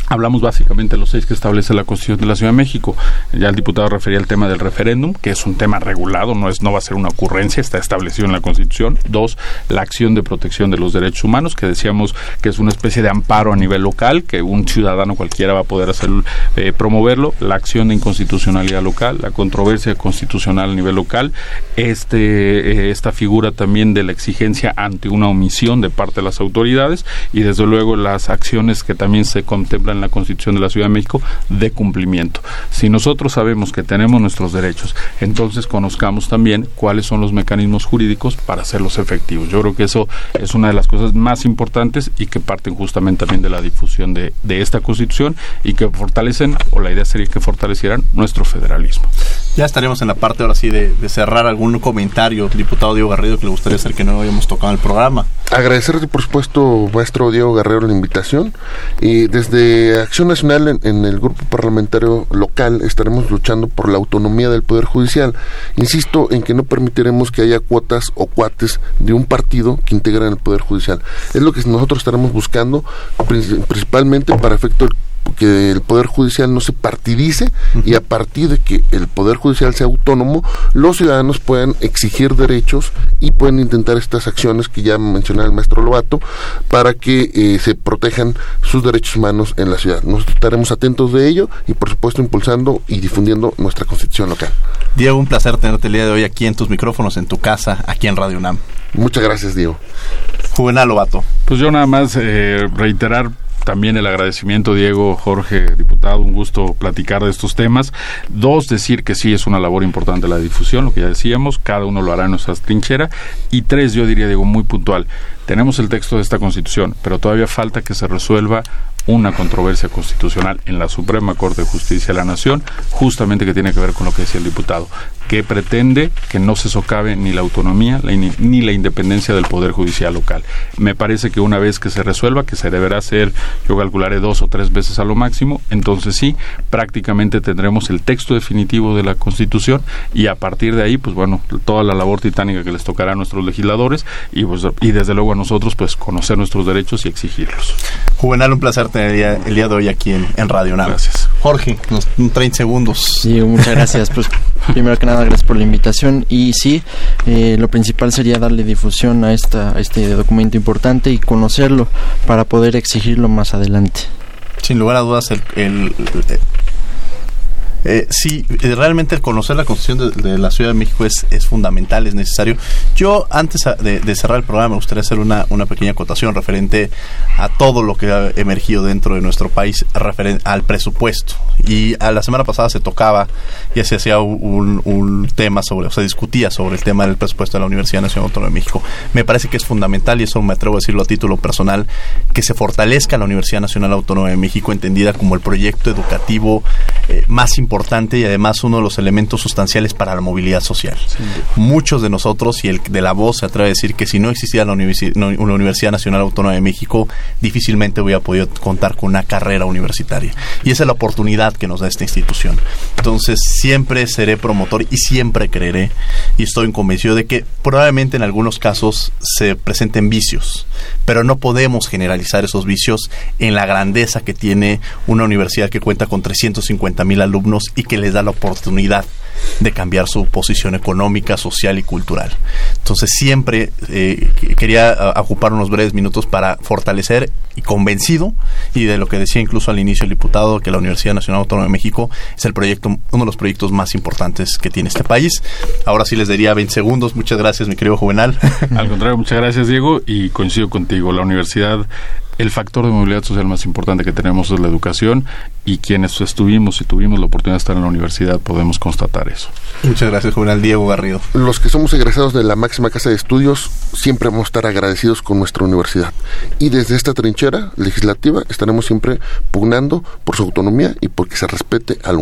Hablamos básicamente de los seis que establece la Constitución de la Ciudad de México. Ya el diputado refería al tema del referéndum, que es un tema regulado, no es no va a ser una ocurrencia, está establecido en la Constitución. Dos, la acción de protección de los derechos humanos, que decíamos que es una especie de amparo a nivel local, que un ciudadano cualquiera va a poder hacer eh, promoverlo. La acción de inconstitucionalidad local, la controversia constitucional a nivel local, este eh, esta figura también de la exigencia ante una omisión de parte de las autoridades y desde luego las acciones que también se contemplan en la Constitución de la Ciudad de México de cumplimiento. Si nosotros sabemos que tenemos nuestros derechos, entonces conozcamos también cuáles son los mecanismos jurídicos para hacerlos efectivos. Yo creo que eso es una de las cosas más importantes y que parten justamente también de la difusión de, esta Constitución y que fortalecen, o la idea sería que fortalecieran nuestro federalismo. Ya estaremos en la parte ahora sí de, cerrar algún comentario, diputado Diego Garrido, que le gustaría hacer que no hayamos tocado el programa. Agradecerte, por supuesto, maestro Diego Guerrero, la invitación. Y desde Acción Nacional, en, en, el grupo parlamentario local, estaremos luchando por la autonomía del Poder Judicial. Insisto en que no permitiremos que haya cuotas o cuates de un partido que integran el Poder Judicial. Es lo que nosotros estaremos buscando, principalmente para efecto que el Poder Judicial no se partidice y a partir de que el Poder Judicial sea autónomo, los ciudadanos puedan exigir derechos y pueden intentar estas acciones que ya mencionaba el maestro Lobato para que eh, se protejan sus derechos humanos en la ciudad. Nosotros estaremos atentos de ello y por supuesto impulsando y difundiendo nuestra constitución local. Diego, un placer tenerte el día de hoy aquí en tus micrófonos, en tu casa, aquí en Radio UNAM. Muchas gracias, Diego. Juvenal Lobato. Pues yo nada más eh, reiterar también el agradecimiento, Diego, Jorge, diputado, un gusto platicar de estos temas. Dos, decir que sí es una labor importante la difusión, lo que ya decíamos, cada uno lo hará en nuestra trinchera. Y tres, yo diría, Diego, muy puntual, tenemos el texto de esta constitución, pero todavía falta que se resuelva una controversia constitucional en la Suprema Corte de Justicia de la Nación, justamente que tiene que ver con lo que decía el diputado, que pretende que no se socave ni la autonomía ni la independencia del Poder Judicial local. Me parece que una vez que se resuelva, que se deberá hacer, yo calcularé dos o tres veces a lo máximo, entonces sí, prácticamente tendremos el texto definitivo de la Constitución y a partir de ahí, pues bueno, toda la labor titánica que les tocará a nuestros legisladores y, pues, y desde luego a nosotros, pues conocer nuestros derechos y exigirlos. Juvenal, un placer el día, el día de hoy aquí en, en Radio Nava. Gracias. Jorge, unos 30 segundos. Sí, muchas gracias. Pues primero que nada, gracias por la invitación. Y sí, eh, lo principal sería darle difusión a, esta, este documento importante y conocerlo para poder exigirlo más adelante. Sin lugar a dudas, el, el, eh, sí, eh, realmente conocer la Constitución de, la Ciudad de México es, es fundamental, es necesario. Yo, antes de, cerrar el programa, me gustaría hacer una, una pequeña acotación referente a todo lo que ha emergido dentro de nuestro país referente al presupuesto. Y a la semana pasada se tocaba, y se hacía un, un tema sobre, o se discutía sobre el tema del presupuesto de la Universidad Nacional Autónoma de México. Me parece que es fundamental, y eso me atrevo a decirlo a título personal, que se fortalezca la Universidad Nacional Autónoma de México, entendida como el proyecto educativo eh, más importante importante y además uno de los elementos sustanciales para la movilidad social. Muchos de nosotros, y el de la voz se atreve a decir que si no existía la una Universidad Nacional Autónoma de México, difícilmente hubiera podido contar con una carrera universitaria. Y esa es la oportunidad que nos da esta institución. Entonces, siempre seré promotor y siempre creeré, y estoy convencido de que probablemente en algunos casos se presenten vicios, pero no podemos generalizar esos vicios en la grandeza que tiene una universidad que cuenta con 350 mil alumnos y que les da la oportunidad de cambiar su posición económica, social y cultural. Entonces siempre eh, quería ocupar unos breves minutos para fortalecer y convencido, y de lo que decía incluso al inicio el diputado, que la Universidad Nacional Autónoma de México es el proyecto, uno de los proyectos más importantes que tiene este país. Ahora sí les daría 20 segundos. Muchas gracias, mi querido Juvenal. Al contrario, muchas gracias, Diego, y coincido contigo. La universidad el factor de movilidad social más importante que tenemos es la educación y quienes estuvimos y tuvimos la oportunidad de estar en la universidad podemos constatar eso. Muchas gracias, Juvenal Diego Garrido. Los que somos egresados de la máxima casa de estudios siempre vamos a estar agradecidos con nuestra universidad y desde esta trinchera legislativa estaremos siempre pugnando por su autonomía y porque se respete a la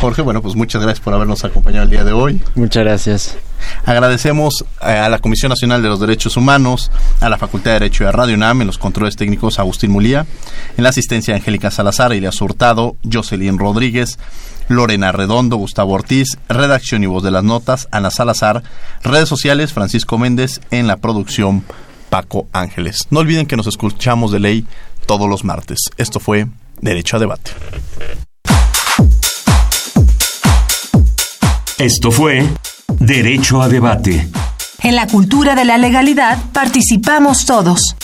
Jorge, bueno, pues muchas gracias por habernos acompañado el día de hoy. Muchas gracias. Agradecemos eh, a la Comisión Nacional de los Derechos Humanos, a la Facultad de Derecho de Radio UNAM, en los controles técnicos Agustín Mulía, en la asistencia Angélica Salazar, Elias Hurtado, Jocelyn Rodríguez, Lorena Redondo, Gustavo Ortiz, redacción y voz de las notas, Ana Salazar, redes sociales, Francisco Méndez, en la producción Paco Ángeles. No olviden que nos escuchamos de ley todos los martes. Esto fue Derecho a Debate. Esto fue Derecho a Debate. En la cultura de la legalidad participamos todos.